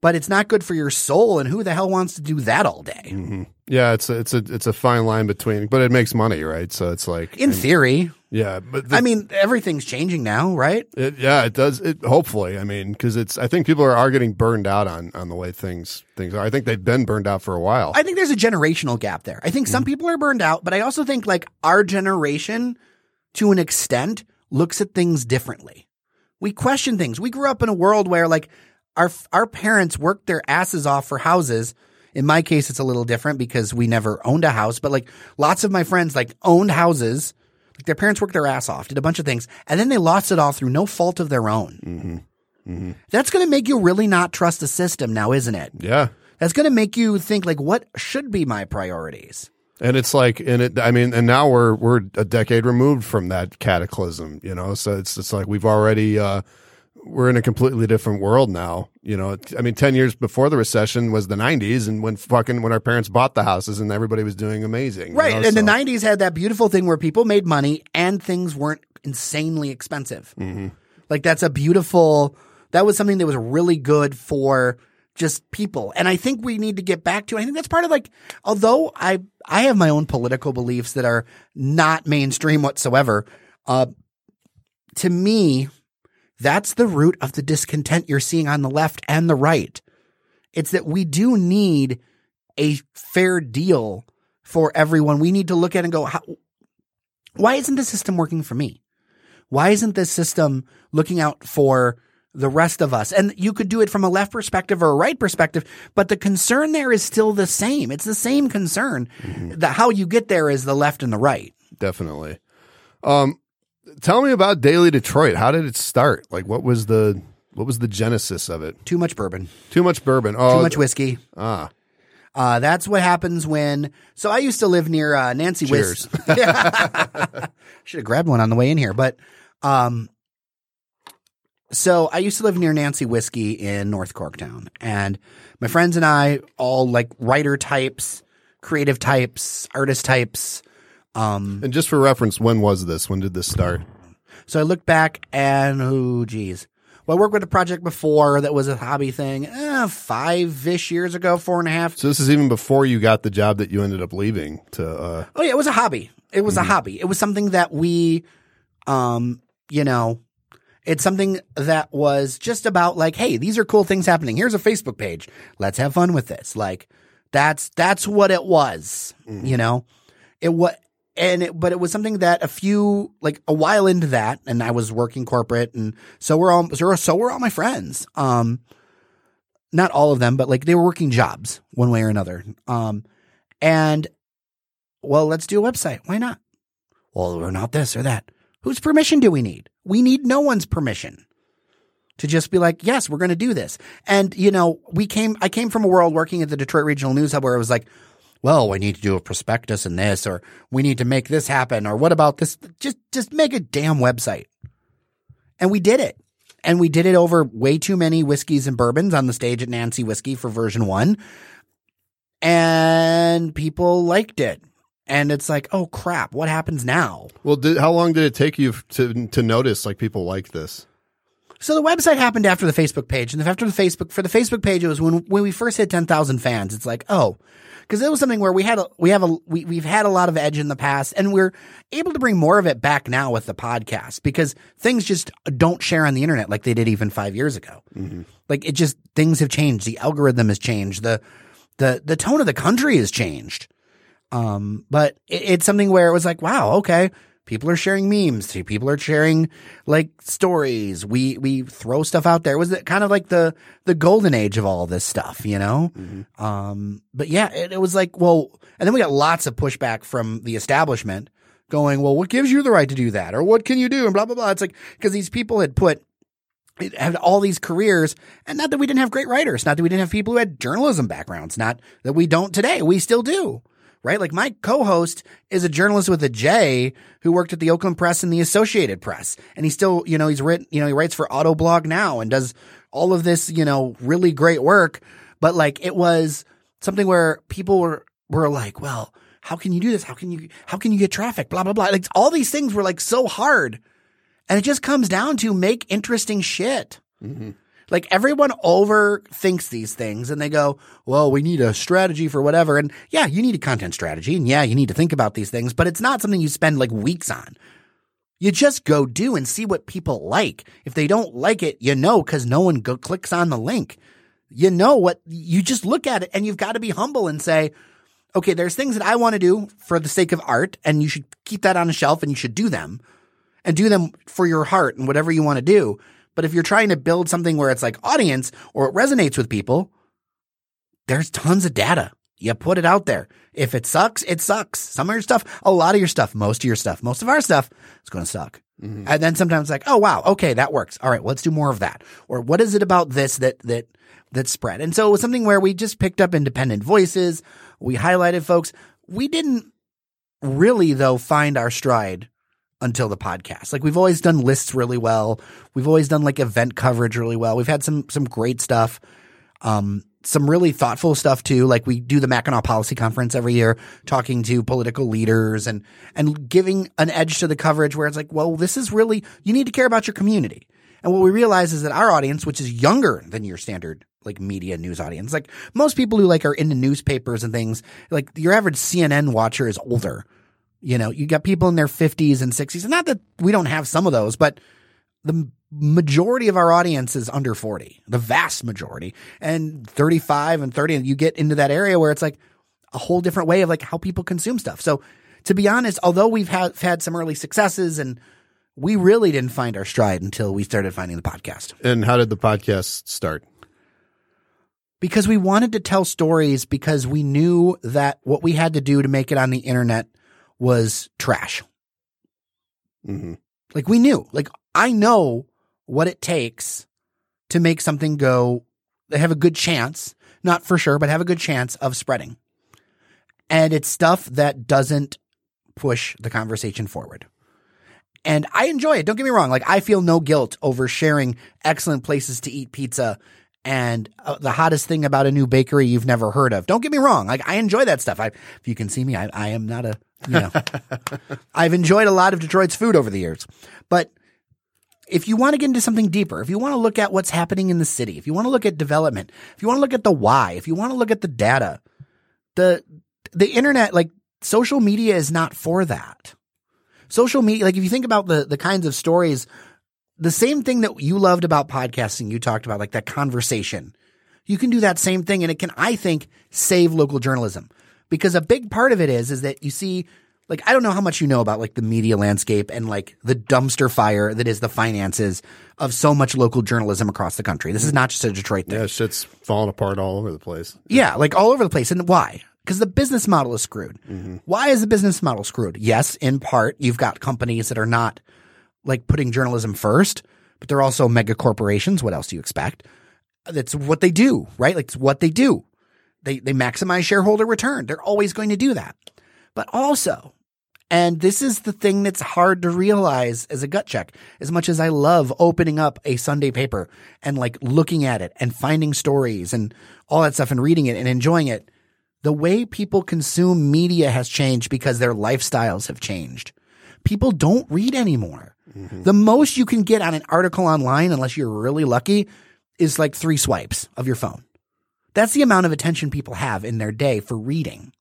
Speaker 3: but it's not good for your soul. And who the hell wants to do that all day? Mm-hmm.
Speaker 2: Yeah, it's a, it's a it's a fine line between, but it makes money, right? So it's like,
Speaker 3: In theory,
Speaker 2: yeah, but the,
Speaker 3: I mean, everything's changing now, right?
Speaker 2: It, yeah, it does. It hopefully. I mean, because it's. I think people are, are getting burned out on on the way things things are. I think they've been burned out for a while.
Speaker 3: I think there's a generational gap there. I think some mm-hmm. people are burned out, but I also think like our generation, to an extent, looks at things differently. We question things. We grew up in a world where like our our parents worked their asses off for houses. In my case, it's a little different because we never owned a house, but like lots of my friends like owned houses. Like their parents worked their ass off, did a bunch of things, and then they lost it all through no fault of their own. That's going to make you really not trust the system now, isn't it?
Speaker 2: yeah,
Speaker 3: That's going to make you think like, what should be my priorities?
Speaker 2: and it's like, and it. I mean, and now we're we're a decade removed from that cataclysm. You know, so it's it's like we've already. uh we're in a completely different world now. You know, I mean, 10 years before the recession was the 90s and when fucking, when our parents bought the houses and everybody was doing amazing. you
Speaker 3: Right.
Speaker 2: know,
Speaker 3: and the 90s had that beautiful thing where people made money and things weren't insanely expensive. Like that's a beautiful, that was something that was really good for just people. And I think we need to get back to, I think that's part of like, although I, I have my own political beliefs that are not mainstream whatsoever. Uh, to me, that's the root of the discontent you're seeing on the left and the right. It's that we do need a fair deal for everyone. We need to look at it and go, how, why isn't the system working for me? Why isn't this system looking out for the rest of us? And you could do it from a left perspective or a right perspective, but the concern there is still the same. It's the same concern. The how you get there is the left and the right.
Speaker 2: Definitely. Um, tell me about Daily Detroit. How did it start? Like, what was the what was the genesis of it?
Speaker 3: Too much bourbon,
Speaker 2: Too much bourbon. Oh,
Speaker 3: too much whiskey.
Speaker 2: Ah,
Speaker 3: Uh, that's what happens when. So I used to live near uh, Nancy
Speaker 2: Cheers.
Speaker 3: Whis. Should have grabbed one on the way in here, but um, so I used to live near Nancy Whiskey in North Corktown, and my friends and I, all like writer types, creative types, artist types. Um,
Speaker 2: and just for reference, when was this? When did this start?
Speaker 3: so I looked back and oh, geez. Well, I worked with a project before that was a hobby thing, eh, five ish years ago, four and a half.
Speaker 2: So this is even before you got the job that you ended up leaving to. Uh,
Speaker 3: Oh yeah, it was a hobby. It was a hobby. It was something that we, um, you know, It's something that was just about like, hey, these are cool things happening. Here's a Facebook page. Let's have fun with this. Like that's that's what it was. You know, it was. And it, but it was something that a few like a while into that, and I was working corporate, and so we're all so, so were all my friends. Um, not all of them, but like they were working jobs one way or another. Um, and well, let's do a website. Why not? Well, we're not this or that. Whose permission do we need? We need no one's permission to just be like, yes, we're going to do this. And, you know, we came, I came from a world working at the Detroit Regional News Hub where it was like, well, we need to do a prospectus and this, or we need to make this happen, or what about this? Just, just make a damn website. And we did it. And we did it over way too many whiskeys and bourbons on the stage at Nancy Whiskey for version one. And people liked it. And it's like, oh crap, what happens now?
Speaker 2: Well, did, how long did it take you to to notice like people like this?
Speaker 3: So the website happened after the Facebook page, and after the Facebook for the Facebook page, it was when when we first hit ten thousand fans. It's like, oh, because it was something where we had a we have a we we've had a lot of edge in the past, and we're able to bring more of it back now with the podcast because things just don't share on the internet like they did even five years ago. Like it just things have changed. The algorithm has changed. The the the tone of the country has changed. Um, but it, it's something where it was like, wow, okay, people are sharing memes. People are sharing like stories. We we throw stuff out there. It was kind of like the the golden age of all this stuff, you know. Um, but yeah, it, it was like, well, and then we got lots of pushback from the establishment, going, well, what gives you the right to do that, or what can you do, and blah blah blah. It's like because these people had put it had all these careers and not that we didn't have great writers not that we didn't have people who had journalism backgrounds not that we don't today we still do right? Like my co-host is a journalist with a j who worked at the oakland press and the associated press. And he still you know he's written you know he writes for autoblog now and does all of this you know really great work. But like it was something where people were were like well how can you do this? How can you how can you get traffic? Blah blah blah. Like all these things were like so hard. And it just comes down to make interesting shit. Mm-hmm. Like everyone overthinks these things and they go, well, we need a strategy for whatever. And yeah, you need a content strategy. And yeah, you need to think about these things, but it's not something you spend like weeks on. You just go do and see what people like. If they don't like it, you know, cause no one go clicks on the link. You know what, you just look at it and you've got to be humble and say, okay, there's things that I want to do for the sake of art and you should keep that on a shelf and you should do them and do them for your heart and whatever you want to do. But if you're trying to build something where it's like audience or it resonates with people, there's tons of data. You put it out there. If it sucks, it sucks. Some of your stuff, a lot of your stuff, most of your stuff, most of our stuff is going to suck. Mm-hmm. And then sometimes like, oh wow, okay, that works. All right, well, let's do more of that. Or what is it about this that that that spread? And so it was something where we just picked up independent voices. We highlighted folks. We didn't really though find our stride until the podcast. Like we've always done lists really well. We've always done like event coverage really well. We've had some some great stuff. Um some really thoughtful stuff too. Like we do the Mackinac Policy Conference every year, talking to political leaders and and giving an edge to the coverage where it's like, well, this is really you need to care about your community. And what we realize is that our audience, which is younger than your standard like media news audience, like most people who like are into newspapers and things, like your average CNN watcher is older. You know, you got people in their 50s and 60s. And not that we don't have some of those, but the majority of our audience is under 40, the vast majority. And 35 and 30, and you get into that area where it's like a whole different way of like how people consume stuff. So to be honest, although we've had, had some early successes and we really didn't find our stride until we started finding the podcast
Speaker 2: And how did the podcast start?
Speaker 3: because we wanted to tell stories because we knew that what we had to do to make it on the internet was trash.
Speaker 2: hmm
Speaker 3: Like we knew, like I know what it takes to make something go, they have a good chance, not for sure, but have a good chance of spreading. And it's stuff that doesn't push the conversation forward. And I enjoy it. Don't get me wrong. Like I feel no guilt over sharing excellent places to eat pizza and uh, the hottest thing about a new bakery you've never heard of. Don't get me wrong. Like I enjoy that stuff. I, if you can see me, I, I am not a, know, I've enjoyed a lot of Detroit's food over the years, but if you want to get into something deeper, if you want to look at what's happening in the city, if you want to look at development, if you want to look at the why, if you want to look at the data, the the internet, like social media is not for that. Social media, like if you think about the the kinds of stories the same thing that you loved about podcasting, you talked about like that conversation. You can do that same thing and it can, I think, save local journalism because a big part of it is, is that you see, like, I don't know how much you know about like the media landscape and like the dumpster fire that is the finances of so much local journalism across the country. This is not just a Detroit thing.
Speaker 2: Yeah, shit's falling apart all over the place.
Speaker 3: Yeah, like all over the place. And why? Because the business model is screwed. Mm-hmm. Why is the business model screwed? Yes, in part, you've got companies that are not like putting journalism first, but they're also mega corporations. What else do you expect? That's what they do, right? Like it's what they do. They they maximize shareholder return. They're always going to do that. But also, and this is the thing that's hard to realize as a gut check. As much as I love opening up a Sunday paper and like looking at it and finding stories and all that stuff and reading it and enjoying it, the way people consume media has changed because their lifestyles have changed. People don't read anymore. Mm-hmm. The most you can get on an article online, unless you're really lucky, is like three swipes of your phone. That's the amount of attention people have in their day for reading.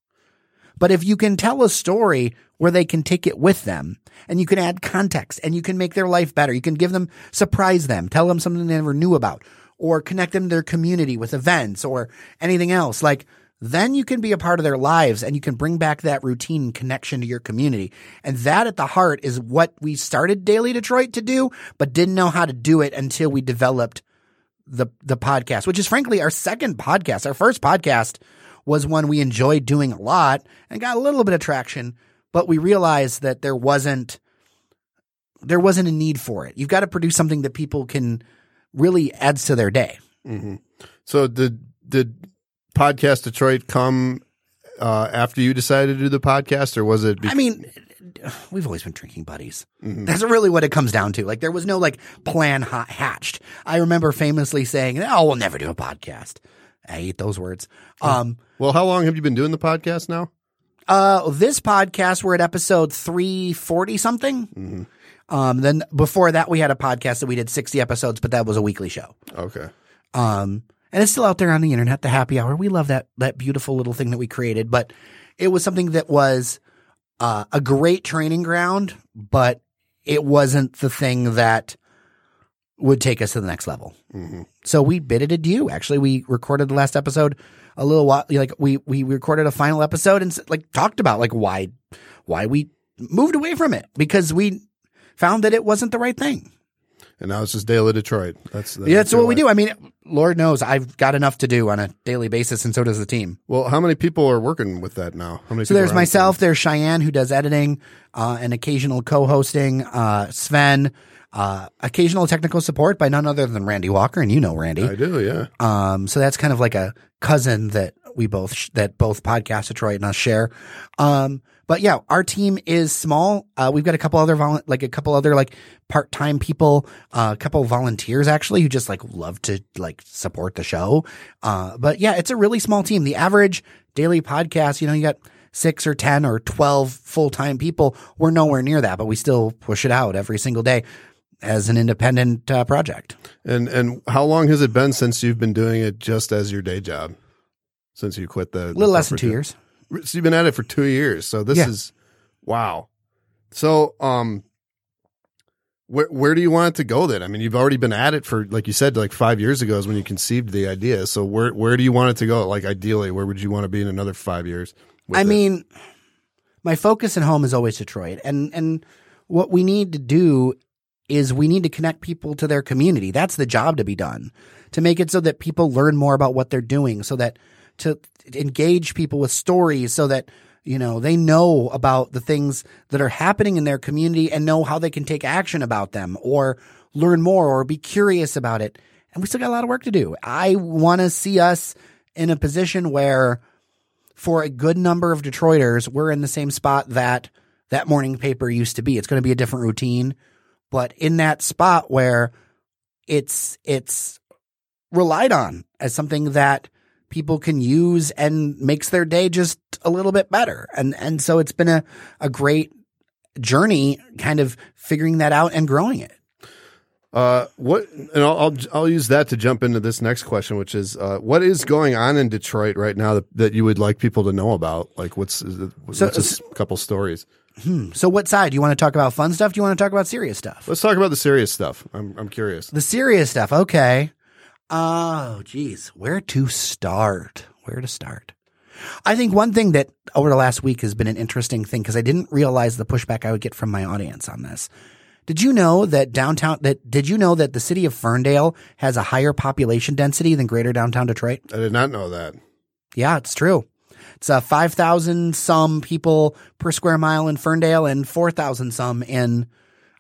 Speaker 3: But if you can tell a story where they can take it with them and you can add context and you can make their life better, you can give them, surprise them, tell them something they never knew about or connect them to their community with events or anything else, like then you can be a part of their lives and you can bring back that routine connection to your community. And that at the heart is what we started Daily Detroit to do, but didn't know how to do it until we developed the the podcast, which is frankly our second podcast. Our first podcast was one we enjoyed doing a lot and got a little bit of traction, but we realized that there wasn't there wasn't a need for it. You've got to produce something that people can really adds to their day.
Speaker 2: So did did podcast Detroit come uh, after you decided to do the podcast, or was it? Be-
Speaker 3: I mean, we've always been drinking buddies. That's really what it comes down to. Like there was no like plan ha- hatched. I remember famously saying, "Oh, we'll never do a podcast." I hate those words. Um,
Speaker 2: well, how long have you been doing the podcast now?
Speaker 3: Uh, this podcast, we're at episode 340 something. Um, then before that, we had a podcast that we did 60 episodes, but that was a weekly show.
Speaker 2: Okay.
Speaker 3: Um, and it's still out there on the internet, the happy hour. We love that, that beautiful little thing that we created, but it was something that was, uh, a great training ground, but it wasn't the thing that would take us to the next level. So we bid it adieu. Actually, we recorded the last episode a little while, like we, we recorded a final episode and like talked about like why, why we moved away from it because we found that it wasn't the right thing.
Speaker 2: And now it's just Daily Detroit. That's, that's
Speaker 3: Yeah, that's what we do. I mean, Lord knows I've got enough to do on a daily basis, and so does the team.
Speaker 2: Well, how many people are working with that now? How many?
Speaker 3: So there's myself, there's Cheyenne who does editing, uh, and occasional co-hosting, uh, Sven, uh, occasional technical support by none other than Randy Walker, and you know Randy.
Speaker 2: I do. Yeah.
Speaker 3: Um, so that's kind of like a cousin that we both sh- that both podcast Detroit and us share. Um, but yeah, our team is small. Uh, we've got a couple other volu- like a couple other like part time people, uh, a couple volunteers actually who just like love to like support the show. Uh, but yeah, it's a really small team. The average daily podcast, you know, you got six or ten or twelve full time people. We're nowhere near that, but we still push it out every single day as an independent uh, project.
Speaker 2: And and how long has it been since you've been doing it just as your day job? Since you quit the
Speaker 3: A little less than two years.
Speaker 2: So you've been at it for two years. So this
Speaker 3: Yeah.
Speaker 2: is wow. So um, where where do you want it to go then? I mean, you've already been at it for like you said, like five years ago is when you conceived the idea. So where where do you want it to go? Like ideally, where would you want to be in another five years?
Speaker 3: I
Speaker 2: it?
Speaker 3: mean, my focus at home is always Detroit, and and what we need to do is we need to connect people to their community. That's the job to be done to make it so that people learn more about what they're doing, so that to engage people with stories, so that you know they know about the things that are happening in their community and know how they can take action about them or learn more or be curious about it. And we still got a lot of work to do. I want to see us in a position where for a good number of Detroiters, we're in the same spot that that morning paper used to be. It's going to be a different routine, but in that spot where it's it's relied on as something that people can use and makes their day just a little bit better. And and so it's been a a great journey kind of figuring that out and growing it.
Speaker 2: Uh, what? And I'll, I'll I'll use that to jump into this next question, which is, uh, what is going on in Detroit right now that, that you would like people to know about? Like, what's, what's
Speaker 3: So-
Speaker 2: just a couple stories?
Speaker 3: Hmm. So, what side? Do you want to talk about fun stuff? Do you want to talk about serious stuff?
Speaker 2: Let's talk about the serious stuff. I'm I'm curious.
Speaker 3: The serious stuff. Okay. Oh, geez. Where to start? Where to start? I think one thing that over the last week has been an interesting thing because I didn't realize the pushback I would get from my audience on this. Did you know that downtown that did you know that the city of Ferndale has a higher population density than greater downtown Detroit?
Speaker 2: I did not know that.
Speaker 3: Yeah, it's true. It's uh, 5,000 some people per square mile in Ferndale and 4,000 some in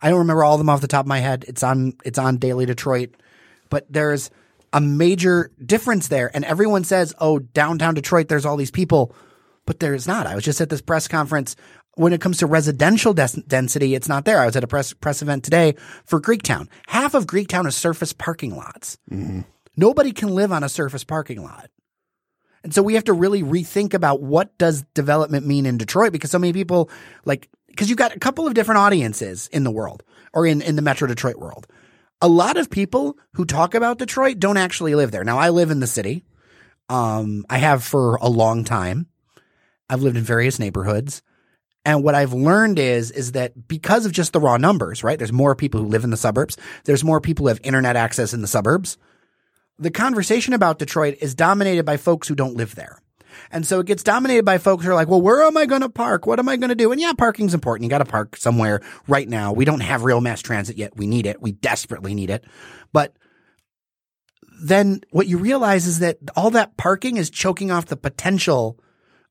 Speaker 3: I don't remember all of them off the top of my head. It's on it's on Daily Detroit. But there's a major difference there and everyone says, "Oh, downtown Detroit there's all these people." But there's not. I was just at this press conference when it comes to residential des- density, it's not there. I was at a press press event today for Greektown. Half of Greektown is surface parking lots. Mm-hmm. Nobody can live on a surface parking lot. And so we have to really rethink about what does development mean in Detroit because so many people like because you've got a couple of different audiences in the world or in, in the Metro Detroit world. A lot of people who talk about Detroit don't actually live there. Now I live in the city. Um, I have for a long time. I've lived in various neighborhoods. And what I've learned is, is that because of just the raw numbers, right? There's more people who live in the suburbs. There's more people who have internet access in the suburbs. The conversation about Detroit is dominated by folks who don't live there. And so it gets dominated by folks who are like, well, where am I going to park? What am I going to do? And yeah, parking's important. You got to park somewhere right now. We don't have real mass transit yet. We need it. We desperately need it. But then what you realize is that all that parking is choking off the potential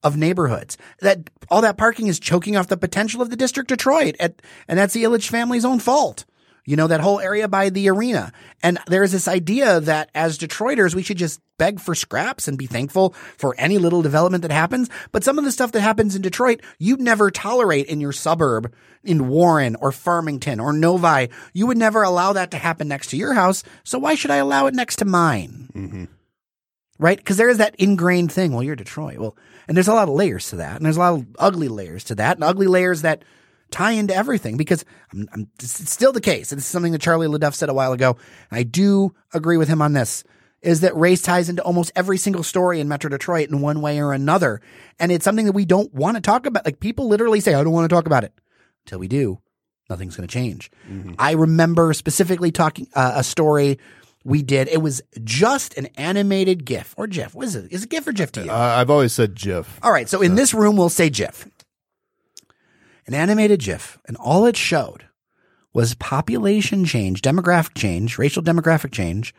Speaker 3: of neighborhoods. That all that parking is choking off the potential of the district Detroit, at, and that's the Ilitch family's own fault. You know that whole area by the arena, and there's this idea that as Detroiters we should just beg for scraps and be thankful for any little development that happens. But some of the stuff that happens in Detroit, you'd never tolerate in your suburb, in Warren or Farmington or Novi. You would never allow that to happen next to your house. So why should I allow it next to mine? Mm-hmm. right? Because there is that ingrained thing. Well, you're Detroit. Well, and there's a lot of layers to that, and there's a lot of ugly layers to that, and ugly layers that tie into everything. Because I'm, I'm it's still the case, and this is something that Charlie LeDuff said a while ago. I do agree with him on this. Is that race ties into almost every single story in Metro Detroit in one way or another, and it's something that we don't want to talk about. Like people literally say, "I don't want to talk about it," until we do. Nothing's going to change. I remember specifically talking uh, a story we did. It was just an animated GIF or GIF. What is it? Is it GIF or GIF to you?
Speaker 2: Uh, I've always said GIF.
Speaker 3: All right. So in this room, we'll say GIF. An animated GIF, and all it showed was population change, demographic change, racial demographic change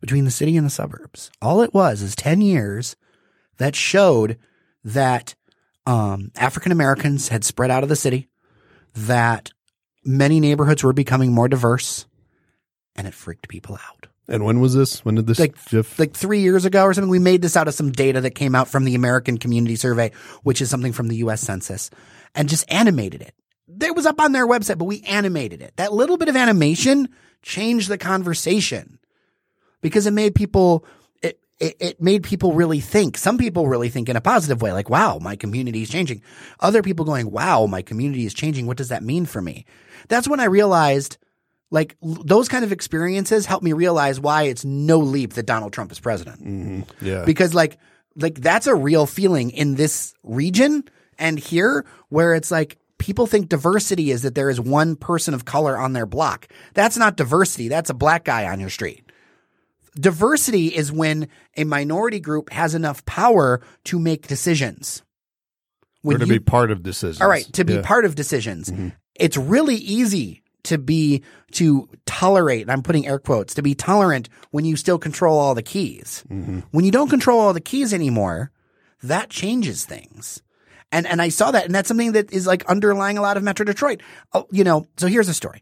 Speaker 3: between the city and the suburbs. All it was is 10 years that showed that um, African Americans had spread out of the city, that many neighborhoods were becoming more diverse, and it freaked people out
Speaker 2: And when was this? When did this
Speaker 3: like
Speaker 2: GIF?
Speaker 3: like three years ago or something. We made this out of some data that came out from the American Community Survey, which is something from the U.S. Census, and just animated it. It was up on their website, but we animated it. That little bit of animation changed the conversation because it made people. It, it, it made people really think. Some people really think in a positive way, like, wow, my community is changing. Other people going, wow, my community is changing. What does that mean for me? That's when I realized like those kind of experiences helped me realize why it's no leap that Donald Trump is president. Mm-hmm.
Speaker 2: yeah.
Speaker 3: Because like like that's a real feeling in this region and here where it's like people think diversity is that there is one person of color on their block. That's not diversity. That's a black guy on your street. Diversity is when a minority group has enough power to make decisions.
Speaker 2: or to
Speaker 3: you-
Speaker 2: be part of decisions.
Speaker 3: all right, to be
Speaker 2: Yeah. Mm-hmm.
Speaker 3: part of decisions. It's really easy to be to tolerate, and I'm putting air quotes, to be tolerant when you still control all the keys.
Speaker 2: Mm-hmm.
Speaker 3: When you don't control all the keys anymore, that changes things. And and I saw that, and that's something that is like underlying a lot of Metro Detroit. Oh, you know, so here's a story.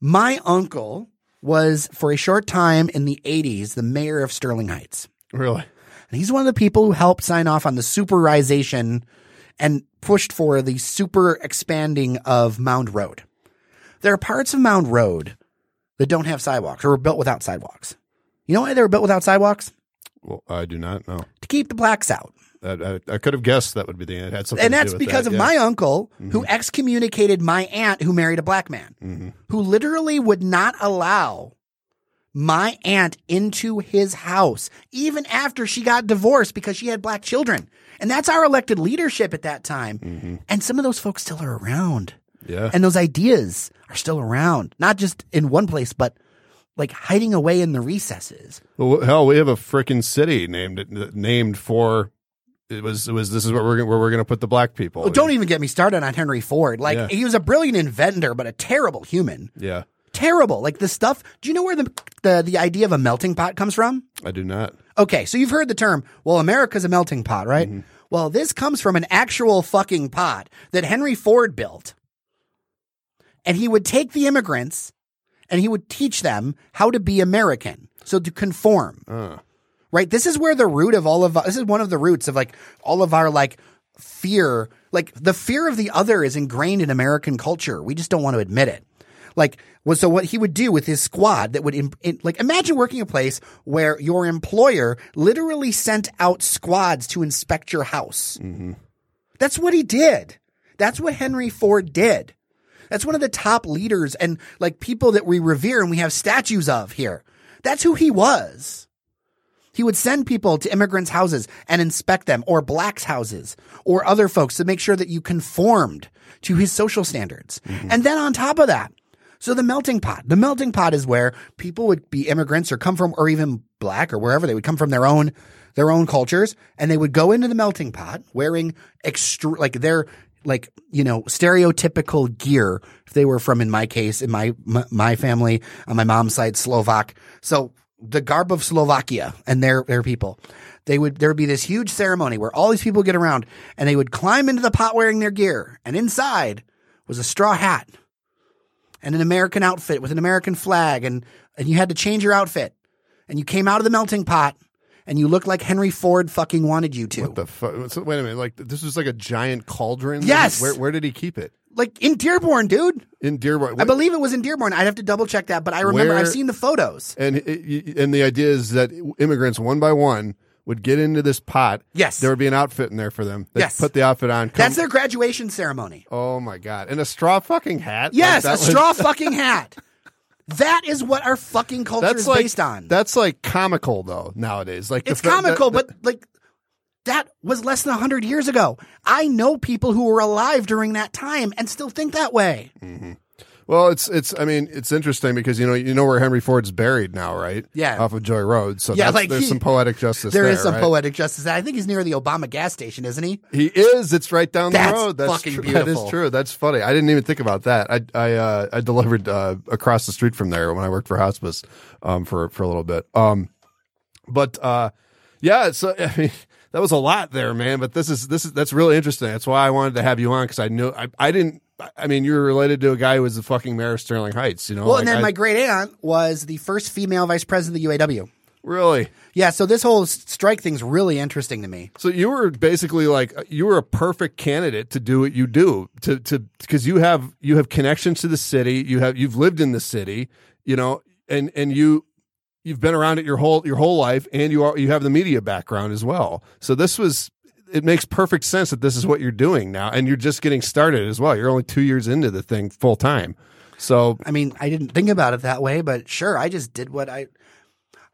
Speaker 3: My uncle was for a short time in the 80s the mayor of Sterling Heights.
Speaker 2: Really?
Speaker 3: And he's one of the people who helped sign off on the superization and pushed for the super expanding of Mound Road. There are parts of Mound Road that don't have sidewalks or were built without sidewalks. You know why they were built without sidewalks?
Speaker 2: Well, I do not know.
Speaker 3: To keep the blacks out.
Speaker 2: I, I, I could have guessed that would be the it had something
Speaker 3: And
Speaker 2: to do
Speaker 3: that's
Speaker 2: with
Speaker 3: because
Speaker 2: that,
Speaker 3: of
Speaker 2: yeah. Mm-hmm.
Speaker 3: my uncle who excommunicated my aunt who married a black man, who literally would not allow my aunt into his house, even after she got divorced because she had black children. And that's our elected leadership at that time. And some of those folks still are around.
Speaker 2: Yeah.
Speaker 3: And those ideas are still around, not just in one place, but like hiding away in the recesses.
Speaker 2: Well, hell, we have a freaking city named named for it was it was this is where we're gonna- where we're going to put the black people.
Speaker 3: Oh, don't even get me started on Henry Ford. Like
Speaker 2: Yeah.
Speaker 3: he was a brilliant inventor, but a terrible human.
Speaker 2: Yeah,
Speaker 3: Terrible. Like the stuff. Do you know where the the, the idea of a melting pot comes from?
Speaker 2: I do not.
Speaker 3: Okay, so you've heard the term, well, America's a melting pot, right? Mm-hmm. Well, this comes from an actual fucking pot that Henry Ford built. And he would take the immigrants and he would teach them how to be American. So to conform.
Speaker 2: Ah.
Speaker 3: Right? This is where the root of all of this is one of the roots of like all of our like fear, like the fear of the other is ingrained in American culture. We just don't want to admit it. Like, was so what he would do with his squad that would, im- in, like, imagine working a place where your employer literally sent out squads to inspect your house. Mm-hmm. That's what he did. That's what Henry Ford did. That's one of the top leaders and like people that we revere and we have statues of here. That's who he was. He would send people to immigrants' houses and inspect them, or blacks' houses, or other folks to make sure that you conformed to his social standards. Mm-hmm. And then on top of that, so the melting pot, the melting pot is where people would be immigrants or come from, or even black or wherever they would come from their own, their own cultures, and they would go into the melting pot wearing extra, like their, like, you know, stereotypical gear. If they were from, in my case, in my, my, my family, on my mom's side, Slovak. So the garb of Slovakia and their, their people. They would, there would be this huge ceremony where all these people get around and they would climb into the pot wearing their gear. And inside was a straw hat and an American outfit with an American flag, and and you had to change your outfit, and you came out of the melting pot, and you looked like Henry Ford fucking wanted you to,
Speaker 2: what the fuck? So, wait a minute. Like this was like a giant cauldron.
Speaker 3: Yes!
Speaker 2: Where where did he keep it?
Speaker 3: Like in Dearborn, dude.
Speaker 2: In Dearborn.
Speaker 3: I believe it was in Dearborn. I'd have to double check that, but I remember
Speaker 2: Where-
Speaker 3: I've seen the photos.
Speaker 2: and it, and the idea is that immigrants one by one would get into this pot.
Speaker 3: Yes.
Speaker 2: There would be an outfit in there for them. They'd
Speaker 3: Yes.
Speaker 2: Put the outfit on. come-
Speaker 3: That's their graduation ceremony.
Speaker 2: Oh my god! And a straw fucking hat.
Speaker 3: Yes,
Speaker 2: Like,
Speaker 3: a
Speaker 2: that was-
Speaker 3: straw fucking hat. That is what our fucking culture
Speaker 2: That's
Speaker 3: is
Speaker 2: like
Speaker 3: based on.
Speaker 2: that's like comical though nowadays. Like the
Speaker 3: It's
Speaker 2: fa- that-
Speaker 3: comical,
Speaker 2: that-
Speaker 3: but like that was less than 100 years ago. I know people who were alive during that time and still think that way.
Speaker 2: well, it's it's. I mean, it's interesting because you know you know where Henry Ford's buried now, right?
Speaker 3: Yeah.
Speaker 2: off of Joy Road. So
Speaker 3: Yeah, like
Speaker 2: there's
Speaker 3: he-
Speaker 2: some poetic justice.
Speaker 3: There
Speaker 2: there
Speaker 3: is some
Speaker 2: right?
Speaker 3: poetic justice. I think he's near the Obama gas station, isn't he?
Speaker 2: He is. It's right down
Speaker 3: That's
Speaker 2: the road. That's
Speaker 3: fucking
Speaker 2: true.
Speaker 3: Beautiful.
Speaker 2: is true. That's funny. I didn't even think about that. I I uh, I delivered uh, across the street from there when I worked for hospice um, for for a little bit. Um, but uh, yeah, uh, I mean that was a lot there, man. But this is this is that's really interesting. That's why I wanted to have you on because I knew I I didn't. I mean, you were related to a guy who was the fucking mayor of Sterling Heights. You know,
Speaker 3: Well,
Speaker 2: Like,
Speaker 3: and then
Speaker 2: I-
Speaker 3: my great aunt was the first female vice president of the UAW.
Speaker 2: really.
Speaker 3: Yeah, so this whole strike thing's really interesting to me.
Speaker 2: So you were basically like you were a perfect candidate to do what you do to to because you have you have connections to the city you have you've lived in the city you know and and you you've been around it your whole your whole life and you are you have the media background as well so this was it makes perfect sense that this is what you're doing now and you're just getting started as well you're only two years into the thing full time so
Speaker 3: I mean, I didn't think about it that way, but sure, I just did what I.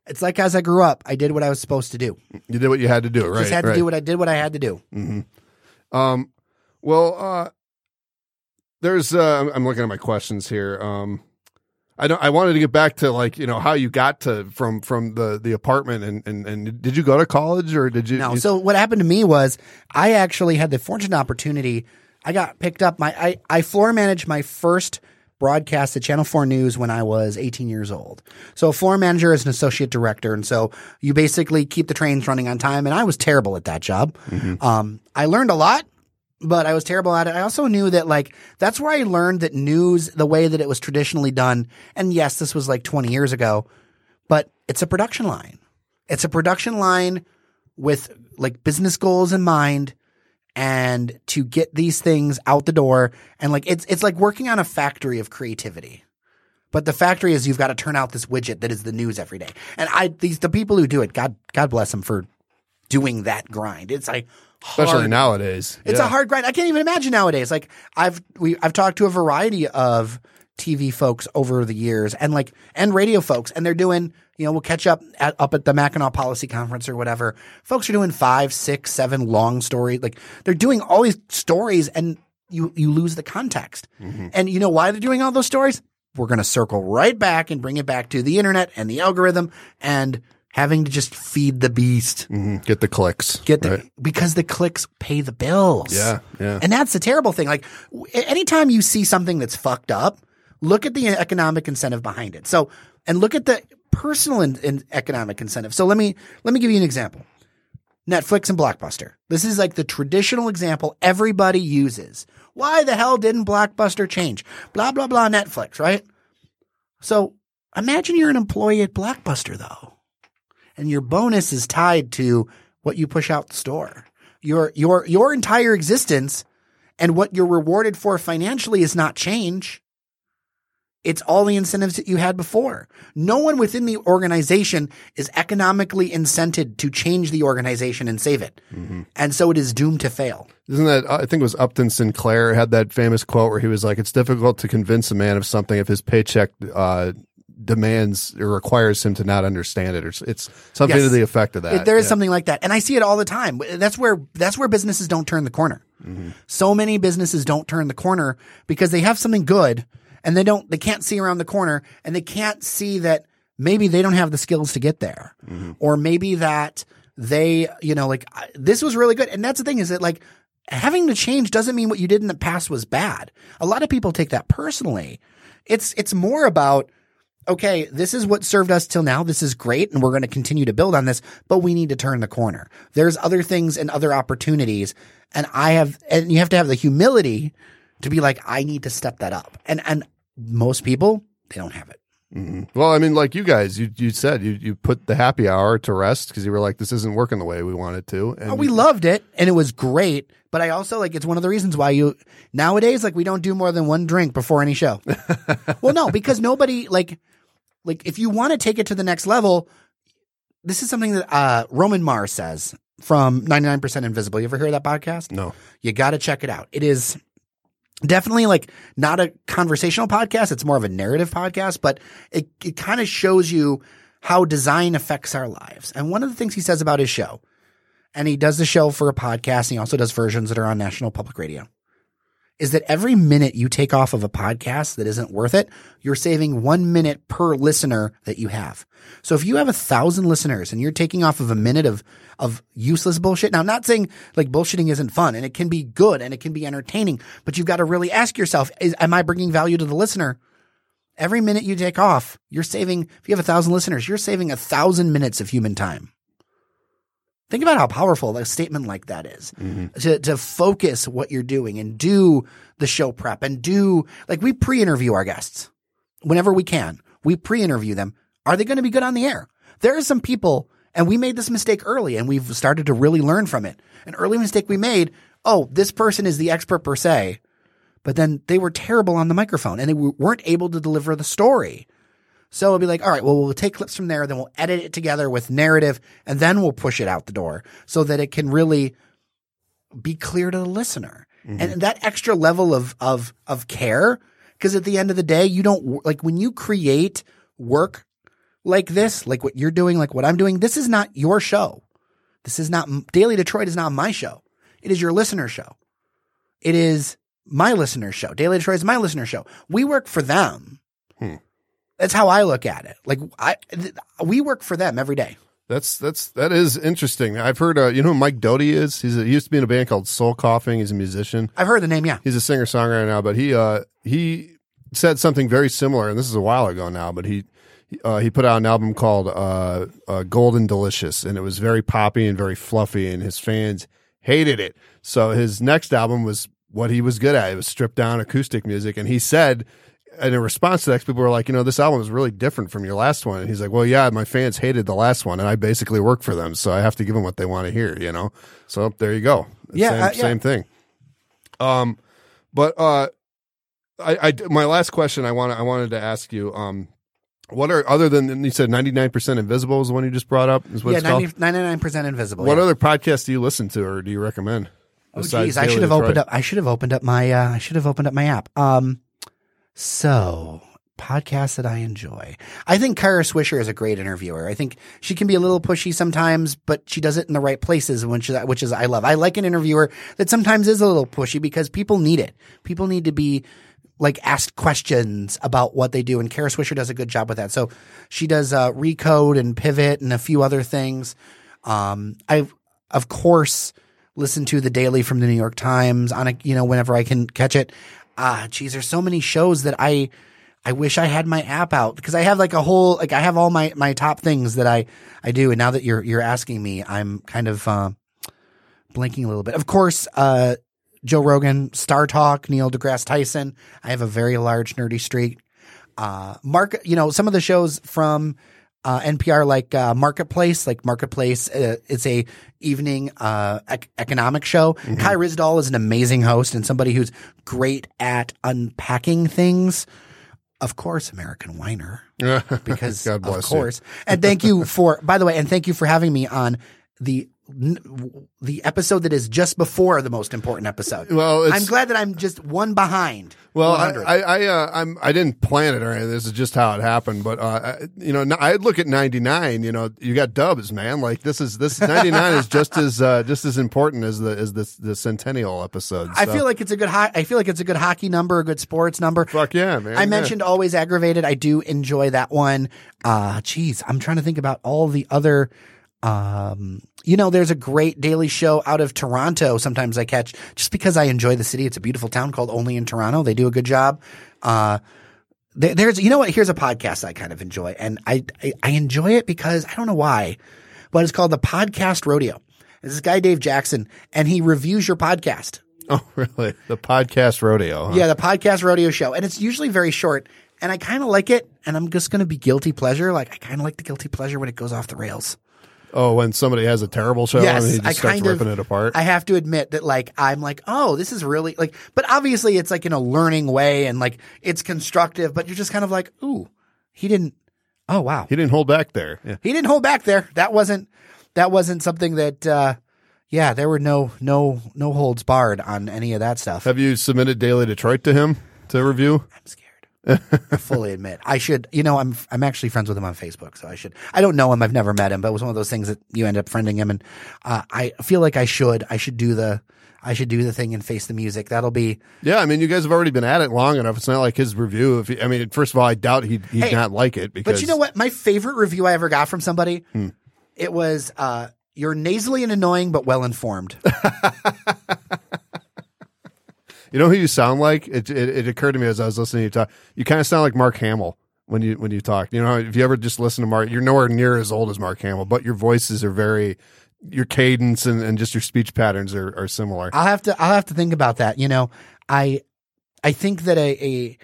Speaker 3: It's like as I grew up, I did what I was supposed to do.
Speaker 2: you did what you had to do right
Speaker 3: just had to
Speaker 2: right.
Speaker 3: do what I did. What I had to do.
Speaker 2: Um, well, uh, there's uh, I'm looking at my questions here. Um, I don't. I wanted to get back to like you know how you got to from from the the apartment and and and did you go to college or did you?
Speaker 3: No.
Speaker 2: you-
Speaker 3: So what happened to me was I actually had the fortunate opportunity. I got picked up. My I, I floor managed my first broadcast at Channel 4 News when I was 18 years old. So a floor manager is an associate director. And so you basically keep the trains running on time. And I was terrible at that job. Um, I learned a lot, but I was terrible at it. I also knew that like that's where I learned that news, the way that it was traditionally done. And yes, this was like 20 years ago, but it's a production line. It's a production line with like business goals in mind and to get these things out the door and like it's it's like working on a factory of creativity. But the factory is you've got to turn out this widget that is the news every day. And I these the people who do it, God God bless them for doing that grind. It's like
Speaker 2: especially
Speaker 3: hard.
Speaker 2: nowadays.
Speaker 3: It's
Speaker 2: Yeah.
Speaker 3: a hard grind. I can't even imagine nowadays. Like I've we I've talked to a variety of TV folks over the years and like and radio folks and they're doing you know we'll catch up at, up at the Mackinac Policy Conference or whatever. Folks are doing five, six, seven long stories. like they're doing all these stories and you you lose the context. Mm-hmm. And you know why they're doing all those stories? We're going to circle right back and bring it back to the internet and the algorithm and having to just feed the beast.
Speaker 2: Mhm. Get the clicks.
Speaker 3: Get the
Speaker 2: right?
Speaker 3: because the clicks pay the bills.
Speaker 2: Yeah, yeah.
Speaker 3: And that's the terrible thing. Like anytime you see something that's fucked up, look at the economic incentive behind it. So, and look at the personal in, in economic incentive. So let me let me give you an example. Netflix and Blockbuster. This is like the traditional example everybody uses. Why the hell didn't Blockbuster change? Blah blah blah Netflix, right? So, imagine you're an employee at Blockbuster though. And your bonus is tied to what you push out the store. Your your your entire existence and what you're rewarded for financially is not change. It's all the incentives that you had before. No one within the organization is economically incented to change the organization and save it. And so it is doomed to fail.
Speaker 2: Isn't that, I think it was Upton Sinclair had that famous quote where he was like, it's difficult to convince a man of something if his paycheck, uh, demands or requires him to not understand it or it's something
Speaker 3: Yes.
Speaker 2: to the effect of that.
Speaker 3: It- there is
Speaker 2: Yeah.
Speaker 3: something like that, and I see it all the time. That's where that's where businesses don't turn the corner.
Speaker 2: Mm-hmm.
Speaker 3: So many businesses don't turn the corner because they have something good, and they don't. They can't see around the corner, and they can't see that maybe they don't have the skills to get there,
Speaker 2: Mm-hmm.
Speaker 3: or maybe that they, you know, like this was really good. And that's the thing is that like having to change doesn't mean what you did in the past was bad. A lot of people take that personally. It's it's more about okay, this is what served us till now. This is great. And we're going to continue to build on this, but we need to turn the corner. There's other things and other opportunities. And I have, and you have to have the humility to be like, I need to step that up. And, and most people, they don't have it. Mm-hmm.
Speaker 2: Well, I mean, like you guys, you, you said you, you put the happy hour to rest because you were like, this isn't working the way we want it to. And
Speaker 3: Oh, we loved it and it was great. But I also like, it's one of the reasons why you nowadays, like we don't do more than one drink before any show. well, no, because nobody like, like if you want to take it to the next level, this is something that uh, Roman Mars says from 99% Invisible. You ever hear that podcast?
Speaker 2: no.
Speaker 3: You got to check it out. It is definitely like not a conversational podcast. It's more of a narrative podcast, but it, it kind of shows you how design affects our lives. And one of the things he says about his show, and he does the show for a podcast, and he also does versions that are on National Public Radio, is that every minute you take off of a podcast that isn't worth it, you're saving one minute per listener that you have. So if you have a thousand listeners and you're taking off of a minute of, of useless bullshit, now I'm not saying like bullshitting isn't fun and it can be good and it can be entertaining, but you've got to really ask yourself, is, am I bringing value to the listener? Every minute you take off, you're saving, if you have a thousand listeners, you're saving a thousand minutes of human time. Think about how powerful a statement like that is mm-hmm. to, to focus what you're doing and do the show prep and do, like we pre-interview our guests whenever we can. We pre-interview them. Are they going to be good on the air? There are some people, and we made this mistake early and we've started to really learn from it. An early mistake we made. Oh, this person is the expert per se, but then they were terrible on the microphone and they weren't able to deliver the story. So it'll be like, all right, well, we'll take clips from there, then we'll edit it together with narrative, and then we'll push it out the door so that it can really be clear to the listener. Mm-hmm. And that extra level of of of care, because at the end of the day, you don't like when you create work like this, like what you're doing, like what I'm doing. This is not your show. This is not Daily Detroit is not my show. It is your listener show. It is my listener show. Daily Detroit is my listener show. We work for them. Hmm. That's how I look at it. Like I, th- we work for them every day.
Speaker 2: That's that's that is interesting. I've heard. Uh, you know who Mike Doughty is? He's a, he used to be in a band called Soul Coughing. He's a musician.
Speaker 3: I've heard the name. Yeah.
Speaker 2: He's a singer songwriter now, but he uh he said something very similar, and this is a while ago now. But he uh, he put out an album called uh, uh, Golden Delicious, and it was very poppy and very fluffy, and his fans hated it. So his next album was what he was good at. It was stripped down acoustic music, and he said. And in response to that, people were like, you know, this album is really different from your last one. And he's like, well, yeah, my fans hated the last one, and I basically work for them, so I have to give them what they want to hear, you know. So there you go.
Speaker 3: Yeah,
Speaker 2: same,
Speaker 3: uh, yeah.
Speaker 2: same thing. Um, but uh, I, I my last question I want I wanted to ask you um, what are other than you said ninety nine percent invisible is the one you just brought up is what
Speaker 3: Yeah. 99 percent invisible.
Speaker 2: What
Speaker 3: yeah.
Speaker 2: other podcasts do you listen to or do you recommend?
Speaker 3: Oh, geez, I should have
Speaker 2: Detroit?
Speaker 3: opened up. I should have opened up my. Uh, I should have opened up my app. Um, So, podcasts that I enjoy. I think Kara Swisher is a great interviewer. I think she can be a little pushy sometimes, but she does it in the right places, which is, which is I love. I like an interviewer that sometimes is a little pushy because people need it. People need to be like asked questions about what they do, and Kara Swisher does a good job with that. So she does uh, Recode and Pivot and a few other things. Um, I of course listen to the Daily from the New York Times on a you know whenever I can catch it. Ah, geez, there's so many shows that I I wish I had my app out because I have like a whole like I have all my my top things that I I do, and now that you're you're asking me, I'm kind of uh, blinking a little bit. Of course, uh, Joe Rogan, Star Talk, Neil deGrasse Tyson. I have a very large nerdy streak. Uh, Mark, you know, some of the shows from uh, NPR, like uh, Marketplace, like Marketplace, uh, it's a evening uh, ec- economic show. Kai Ryssdal is an amazing host and somebody who's great at unpacking things. Of course, American Whiner, because of course. And thank you for, by the way, and thank you for having me on the the episode that is just before the most important episode.
Speaker 2: Well, it's-
Speaker 3: I'm glad that I'm just one behind.
Speaker 2: Well, I,
Speaker 3: 100.
Speaker 2: I, I, uh, I'm, I didn't plan it or anything. This is just how it happened. But, uh, I- you know, n- I look at 99, you know, you got dubs, man. Like this is, this 99 is just as, uh, just as important as the, as the, the centennial episode.
Speaker 3: I feel like it's a good. Ho- I feel like it's a good hockey number, a good sports number.
Speaker 2: fuck yeah, man.
Speaker 3: I
Speaker 2: Yeah.
Speaker 3: mentioned always aggravated. I do enjoy that one. Uh, geez, I'm trying to think about all the other. Um, you know, there's a great daily show out of Toronto. Sometimes I catch just because I enjoy the city. It's a beautiful town called Only in Toronto. They do a good job. Uh, there- there's, you know what? Here's a podcast I kind of enjoy, and I, I I enjoy it because I don't know why, but it's called the Podcast Rodeo. It's this guy Dave Jackson, and he reviews your podcast.
Speaker 2: Oh, really? The podcast rodeo. huh?
Speaker 3: Yeah, the podcast rodeo show, and it's usually very short. And I kind of like it, and I'm just going to be guilty pleasure. Like I kind of like the guilty pleasure when it goes off the rails.
Speaker 2: Oh, when somebody has a terrible show
Speaker 3: yes,
Speaker 2: and he just
Speaker 3: I
Speaker 2: starts
Speaker 3: kind
Speaker 2: ripping
Speaker 3: of.
Speaker 2: it apart.
Speaker 3: I have to admit that, like, I'm like, oh, this is really like, but obviously it's like in a learning way, and like it's constructive. But you're just kind of like, ooh, he didn't. Oh wow,
Speaker 2: he didn't hold back there. Yeah.
Speaker 3: he didn't hold back there. That wasn't that wasn't something that. uh Yeah, there were no no no holds barred on any of that stuff.
Speaker 2: Have you submitted Daily Detroit to him to review?
Speaker 3: I'm scared. I fully admit I should. You know, I'm I'm actually friends with him on Facebook, so I should. I don't know him. I've never met him, but it was one of those things that you end up friending him, and uh, I feel like I should. I should do the. I should do the thing and face the music. That'll be.
Speaker 2: Yeah, I mean, you guys have already been at it long enough. It's not like his review. If he, I mean, first of all, I doubt he'd, he'd
Speaker 3: Hey,
Speaker 2: not like it because.
Speaker 3: But you know what? My favorite review I ever got from somebody,
Speaker 2: Hmm.
Speaker 3: it was, uh, "You're nasally and annoying, but well informed."
Speaker 2: You know who you sound like? It, it, it occurred to me as I was listening to you talk. You kind of sound like Mark Hamill when you when you talk. You know, if you ever just listen to Mark, you're nowhere near as old as Mark Hamill, but your voices are very, your cadence and, and just your speech patterns are, are similar.
Speaker 3: I'll have to. I'll have to think about that. You know, I, I think that a, a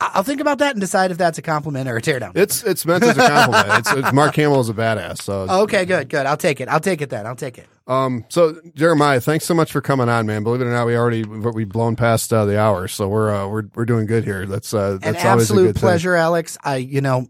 Speaker 3: I'll think about that and decide if that's a compliment or a teardown.
Speaker 2: It's it's meant as a compliment. it's, it's Mark Hamill is a badass. So
Speaker 3: Okay, good, good. I'll take it. I'll take it then. I'll take it.
Speaker 2: Um, so Jeremiah, thanks so much for coming on, man. Believe it or not, we already we've blown past uh, the hour, so we're uh, we're we're doing good here. That's uh,
Speaker 3: An
Speaker 2: that's always a
Speaker 3: absolute
Speaker 2: good thing.
Speaker 3: pleasure, Alex. I, you know,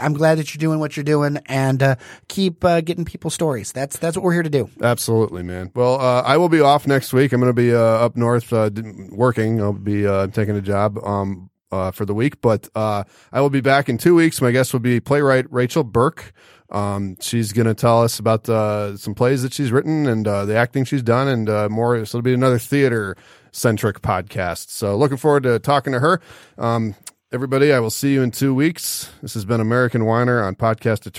Speaker 3: I'm glad that you're doing what you're doing and uh, keep uh, getting people stories. That's that's what we're here to do.
Speaker 2: Absolutely, man. Well, uh, I will be off next week. I'm going to be uh, up north uh, working. I'll be uh, taking a job um, uh, for the week, but uh, I will be back in two weeks. My guest will be playwright Rachel Burke. Um, she's going to tell us about uh, some plays that she's written and uh, the acting she's done, and uh, more. So it'll be another theater centric podcast. So looking forward to talking to her. Um, everybody, I will see you in two weeks. This has been American Whiner on Podcast Detroit.